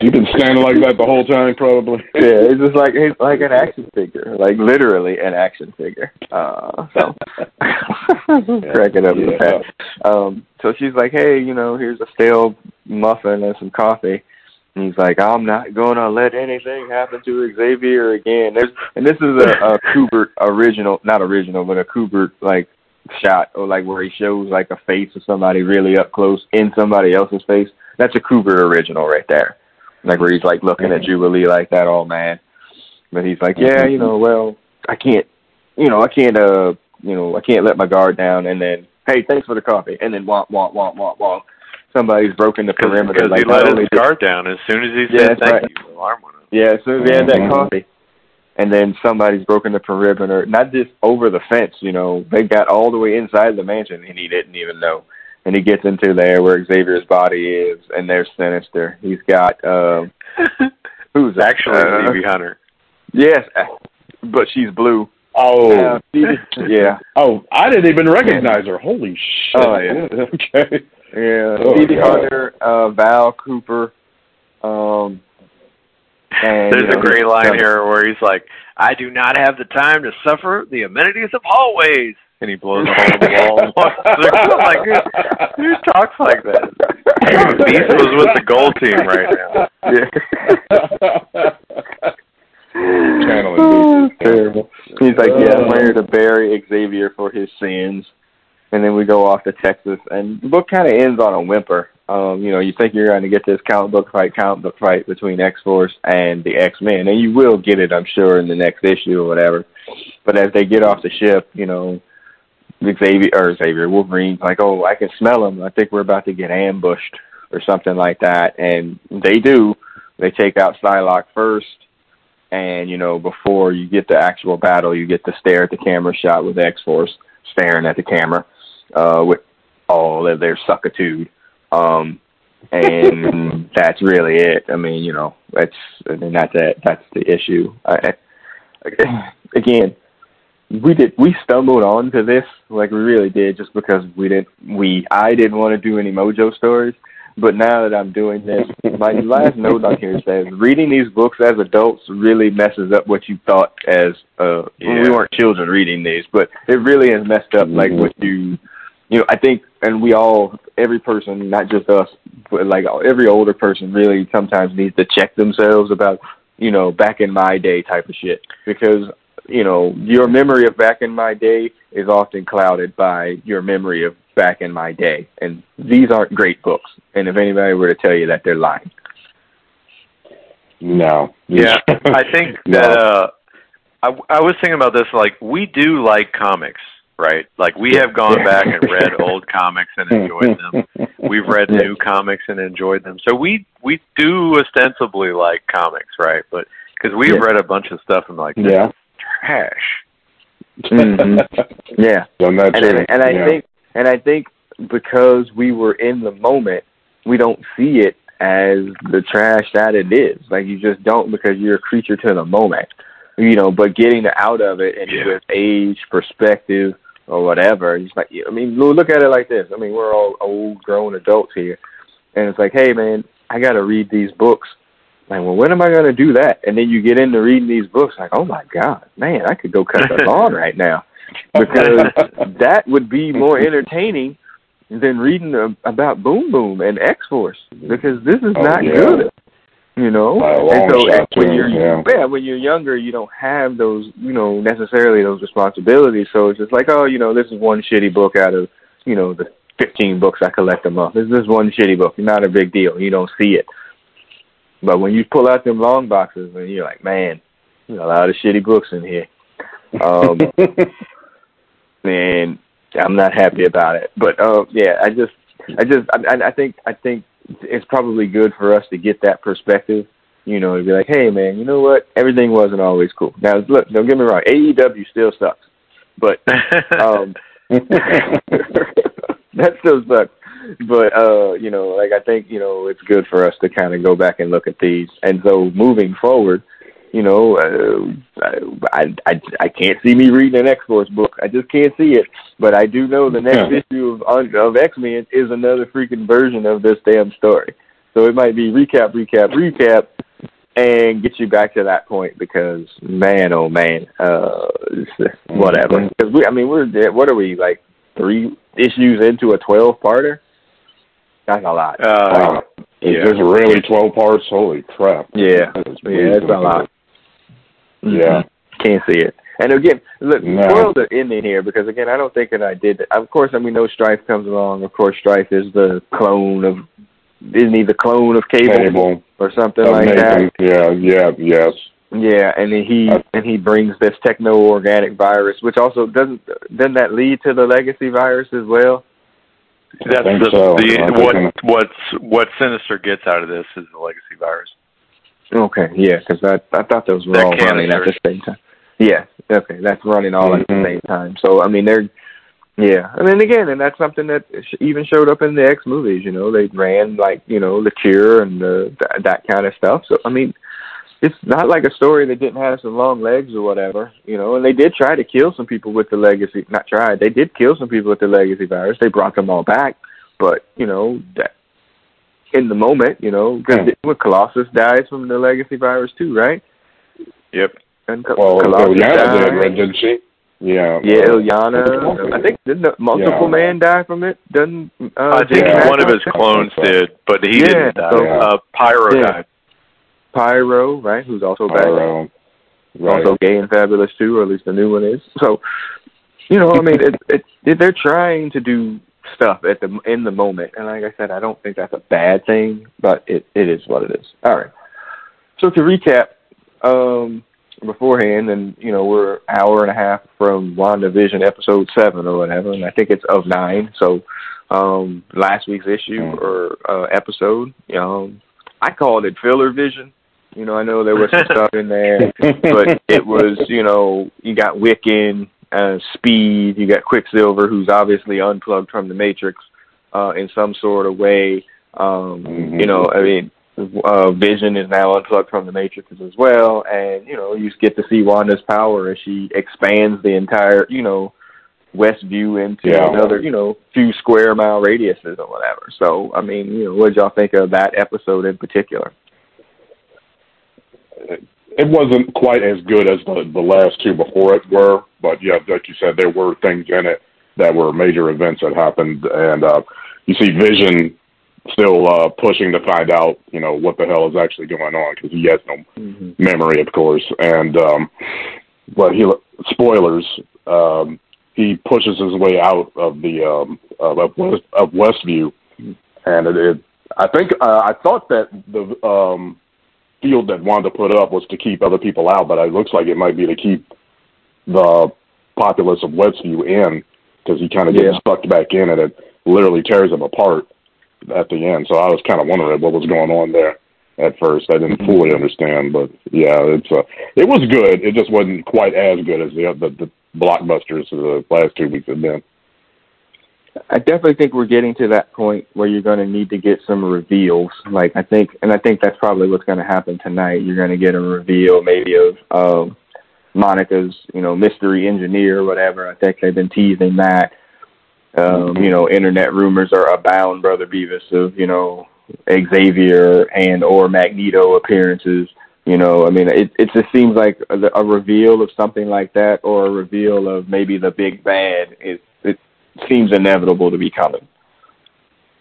You've been standing like that the whole time, probably. (laughs) yeah, it's just like he's like an action figure, like literally an action figure. Uh, so (laughs) cracking up in the Yeah. past. Um, so she's like, "Hey, you know, here's a stale muffin and some coffee." And he's like, "I'm not gonna let anything happen to Xavier again." There's and this is a, a (laughs) Kubert original, not original, but a Kubert like shot or like where he shows like a face of somebody really up close in somebody else's face. That's a Kubert original right there. Like where he's like looking at Jubilee like that, all man. But he's like, yeah, you know, well, I can't, you know, I can't, uh, you know, I can't let my guard down. And then, hey, thanks for the coffee. And then, womp, womp, womp, womp, womp. Somebody's broken the perimeter. Because like, he let only his did- guard down as soon as he Yeah, said that's thank right. you. Alarm went off. Yeah, as soon as they had that Mhm. coffee. And then somebody's broken the perimeter, not just over the fence, you know, they got all the way inside the mansion and he didn't even know. And he gets into there where Xavier's body is, and there's Sinister. He's got, um, (laughs) who's that? Actually, Uh, Phoebe Hunter. Yes, but she's blue. Oh. Uh, yeah, (laughs) Oh, I didn't even recognize her. Holy shit. Oh, yeah. (laughs) okay. Yeah. Oh, Phoebe God. Hunter, uh, Val Cooper. Um, and, There's you know, a great line uh, here where he's like, "I do not have the time to suffer the amenities of hallways," and he blows a hole in the (laughs) wall. and walks through. (laughs) I'm like, who, who talks like that? Beast was with the gold team right now. Yeah. Channeling Oh, (laughs) terrible. He's like, yeah, I'm ready to bury Xavier for his sins. And then we go off to Texas, and the book kind of ends on a whimper. Um, you know, you think you're going to get this comic book fight, comic book fight between X Force and the X Men, and you will get it, I'm sure, in the next issue or whatever. But as they get off the ship, you know, Xavier or Xavier Wolverine's like, oh, I can smell him. I think we're about to get ambushed or something like that, and they do. They take out Psylocke first, and you know, before you get the actual battle, you get the stare at the camera shot with X Force staring at the camera uh, with all of their suckitude. Um, and (laughs) that's really it. I mean, you know, that's I mean that's it. That's the issue. I, I- again, we did we stumbled onto this like we really did just because we didn't we I didn't want to do any Mojo stories. But now that I'm doing this, my last note on here says reading these books as adults really messes up what you thought as uh Yeah. we weren't children reading these, but it really has messed up like what you you know, I think and we all every person, not just us, but like every older person really sometimes needs to check themselves about, you know, back in my day type of shit. Because you know, your memory of back in my day is often clouded by your memory of back in my day. And these aren't great books. And if anybody were to tell you that, they're lying. No. Yeah, (laughs) I think No. that uh, I, I was thinking about this. Like, we do like comics, right? Like, we have gone back and read (laughs) old comics and enjoyed them. We've read new comics and enjoyed them. So we we do ostensibly like comics, right? But because we've Yeah. read a bunch of stuff and like, Yeah. is trash. Mhm. (laughs) Yeah. Done that and too. and, and I yeah. think and I think because we were in the moment, we don't see it as the trash that it is. Like you just don't because you're a creature to the moment, you know. But getting out of it and Yeah. with age, perspective, or whatever, He's like I mean, look at it like this. I mean, we're all old, grown adults here, and it's like, hey, man, I got to read these books. Like, well, when am I going to do that? And then you get into reading these books, like, oh my god, man, I could go cut the lawn (laughs) right now because that would be more entertaining than reading a, about Boom Boom and X Force because this is Oh, not yeah. good. You know, and so shot, when too, you're yeah. when you're younger, you don't have those you know necessarily those responsibilities. So it's just like, oh, you know, this is one shitty book out of you know the 15 books I collect a month. This is one shitty book. Not a big deal. You don't see it. But when you pull out them long boxes and you're like, man, there's a lot of shitty books in here. Um, (laughs) and I'm not happy about it. But uh, yeah, I just, I just, I, I think, I think it's probably good for us to get that perspective. You know, to be like, hey, man, you know what? Everything wasn't always cool. Now, look, don't get me wrong, AEW still sucks, but (laughs) um, (laughs) that still sucks. But uh, you know, like I think you know, it's good for us to kind of go back and look at these. And so, moving forward, you know, uh, I, I I can't see me reading an X Force book. I just can't see it. But I do know the next Yeah. issue of of X Men is another freaking version of this damn story. So it might be recap, recap, recap, and get you back to that point because man, oh man, uh, whatever. Because we, I mean, we're what are we like three issues into a twelve parter? That's a lot. Uh, wow. Is yeah. this really 12 parts? Holy crap. Yeah. That is Yeah, it's a lot. Yeah. Can't see it. And again, look, No. spoil the ending here because again, I don't think that I did. Of course, I mean, no Stryfe comes along. Of course, Stryfe is the clone of, isn't he the clone of Cable, Cable. or something Of like that? Yeah, yeah, yes. Yeah, and then he Uh, and he brings this techno organic virus, which also doesn't doesn't that lead to the legacy virus as well? That's think the, so. the I think what in- what's what Sinister gets out of this is the legacy virus. Okay, yeah, because I I thought those were That all running at the same time. Yeah, okay, that's running all at the Mhm. same time. So I mean, they're yeah, I mean again, and that's something that sh- even showed up in the X movies. You know, they ran like you know the Cure and the that, that kind of stuff. So I mean, it's not like a story that didn't have some long legs or whatever. You know, and they did try to kill some people with the legacy. Not tried, they did kill some people with the legacy virus. They brought them all back, but you know that in the moment, you know, because Yeah. when Colossus dies from the legacy virus too, right? Yep. And Co- Well, Colossus Illyana died. did, didn't she? Yeah. Yeah, Illyana. I think didn't the multiple Yeah. man die from it? Doesn't uh, I think yeah. one of his clones did, but he Yeah, didn't die. so- uh, Pyro Yeah. died. Pyro, right? Who's also back, Pyro. Right. also gay and fabulous too, or at least the new one is. So, you know, I mean, it, it, it, they're trying to do stuff at the in the moment, and like I said, I don't think that's a bad thing, but it it is what it is. All right. So to recap, um, beforehand, and you know, we're an hour and a half from WandaVision episode seven or whatever, and I think it's of nine. So, um, last week's issue Mm. or uh, episode, um, I called it filler vision. You know, I know there was some stuff in there, (laughs) but it was, you know, you got Wiccan, uh, Speed, you got Quicksilver, who's obviously unplugged from the Matrix uh, in some sort of way. Um, Mhm. You know, I mean, uh, Vision is now unplugged from the Matrix as well, and you know, you get to see Wanda's power as she expands the entire, you know, Westview into Yeah. another, you know, few square mile radiuses or whatever. So, I mean, you know, what did y'all think of that episode in particular? It wasn't quite as good as the the last two before it were, but yeah, like you said, there were things in it that were major events that happened, and uh, you see Vision still uh, pushing to find out, you know, what the hell is actually going on because he has no Mm-hmm. memory, of course, and um, but he spoilers. Um, he pushes his way out of the um, of, of West, of Westview, and it, it I think uh, I thought that the um, field that Wanda put up was to keep other people out, but it looks like it might be to keep the populace of Westview in because he kind of gets Yeah. sucked back in and it literally tears him apart at the end. So I was kind of wondering what was going on there at first. I didn't fully understand, but yeah, it's uh, it was good. It just wasn't quite as good as the the, the blockbusters of the last two weeks have been. I definitely think we're getting to that point where you're going to need to get some reveals. Like I think, and I think that's probably what's going to happen tonight. You're going to get a reveal, maybe of um, Monica's, you know, mystery engineer or whatever. I think they've been teasing that. Um, you know, internet rumors are abound, brother Beavis, of you know Xavier and or Magneto appearances. You know, I mean, it it just seems like a, a reveal of something like that, or a reveal of maybe the big bad. It seems inevitable to be coming.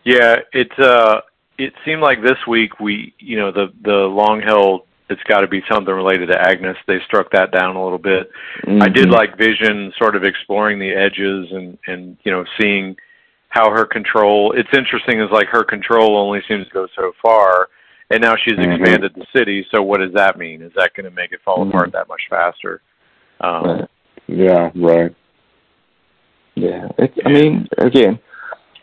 Yeah, it's uh it seemed like this week we you know the the long held it's got to be something related to Agnes. They struck that down a little bit. I did Mhm. like Vision sort of exploring the edges and and you know seeing how her control. It's interesting is like her control only seems to go so far, and now she's Mhm. expanded the city. So what does that mean? Is that going to make it fall Mhm. apart that much faster? Um, Right. Yeah, right. Yeah, it's, I mean, again,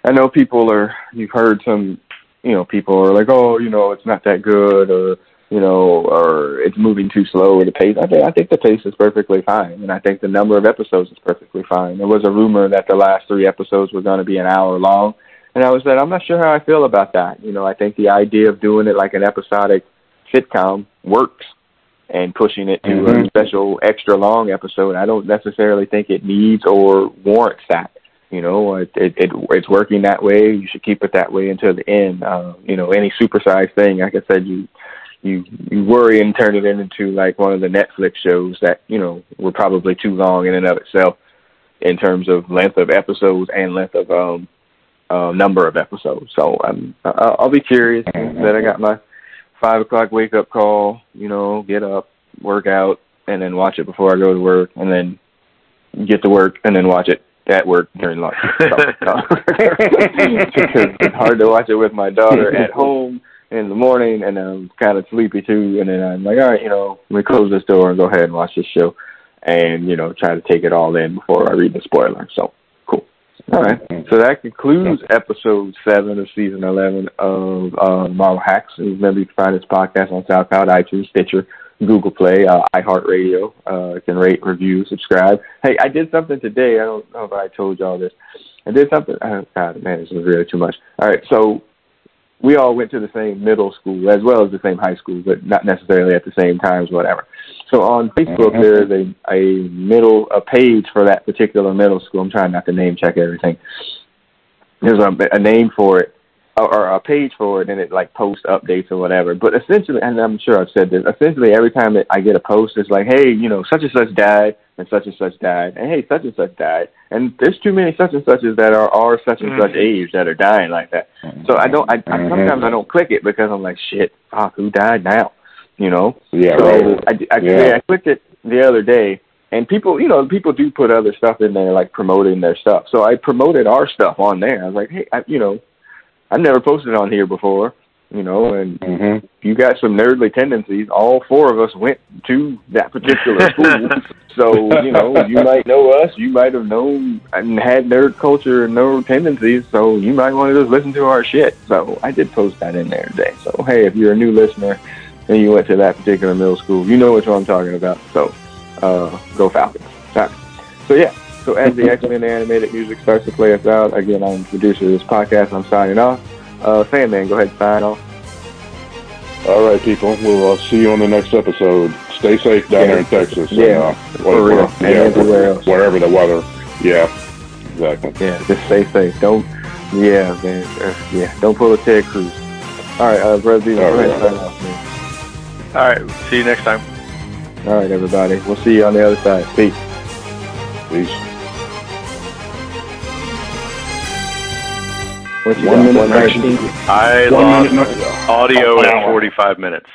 I know people are. You've heard some, you know, people are like, oh, you know, it's not that good, or you know, or it's moving too slow, or the pace. I think I think the pace is perfectly fine, and I think the number of episodes is perfectly fine. There was a rumor that the last three episodes were going to be an hour long, and I was like, I'm not sure how I feel about that. You know, I think the idea of doing it like an episodic sitcom works and pushing it to a Mhm. special extra long episode. I don't necessarily think it needs or warrants that. You know, it, it, it it's working that way. You should keep it that way until the end. Uh, you know, any supersized thing, like I said, you you you worry and turn it into like one of the Netflix shows that you know were probably too long in and of itself in terms of length of episodes and length of um uh, number of episodes. So um, I- I'll be curious. That I got my five o'clock wake up call. You know, get up, work out, and then watch it before I go to work, and then get to work, and then watch it at work during lunch. (laughs) (laughs) Because it's hard to watch it with my daughter at home in the morning, and I'm kind of sleepy too. And then I'm like, all right, you know, let me close this door and go ahead and watch this show, and you know, try to take it all in before I read the spoiler. So. All right. So that concludes episode seven of season eleven of uh, Marvel Hacks. Remember, you can find this podcast on SoundCloud, iTunes, Stitcher, Google Play, uh, iHeartRadio. Uh, can rate, review, subscribe. Hey, I did something today. I don't know if I told y'all this. I did something. Oh, God, man, this is really too much. All right, so we all went to the same middle school as well as the same high school, but not necessarily at the same times, whatever. So on Facebook, Mhm. there's a a middle a page for that particular middle school. I'm trying not to name check everything. There's a, a name for it or, or a page for it, and it like posts updates or whatever. But essentially, and I'm sure I've said this. Essentially, every time that I get a post, it's like, hey, you know, such and such died, and such and such died, and hey, such and such died, and there's too many such and suches that are are such and such age that are dying like that. So I don't. I, I Mhm. sometimes I don't click it because I'm like, shit, fuck, who died now? You know. Yeah, so right. I, I, Yeah. yeah, I clicked it the other day, and people, you know, people do put other stuff in there, like promoting their stuff. So I promoted our stuff on there. I was like, hey, I, you know, I've never posted on here before, you know, and Mhm. you got some nerdly tendencies. All four of us went to that particular (laughs) school, so you know, you might know us. You might have known and had nerd culture and nerd tendencies, so you might want to just listen to our shit. So I did post that in there today. So hey, if you're a new listener and you went to that particular middle school, you know which one I'm talking about. So uh, go Falcons. Sorry. So yeah. So as the X-Men animated music starts to play us out, again, I'm the producer of this podcast. I'm signing off. Uh, Sandman, go ahead and sign off. All right, people. We'll uh, see you on the next episode. Stay safe down Yeah. there in Texas. Yeah, and, uh, for real. And yeah, everywhere else. Wherever the weather. Yeah, exactly. Yeah, just stay safe. Don't, yeah, man. Uh, yeah, don't pull a Ted Cruz. All right, uh, brother, Beavis, All go ahead right. and sign off, man. all right, see you next time. All right, everybody. We'll see you on the other side. Peace. Peace. What you One got? minute, 119? I One lost minute, audio an at 45 minutes.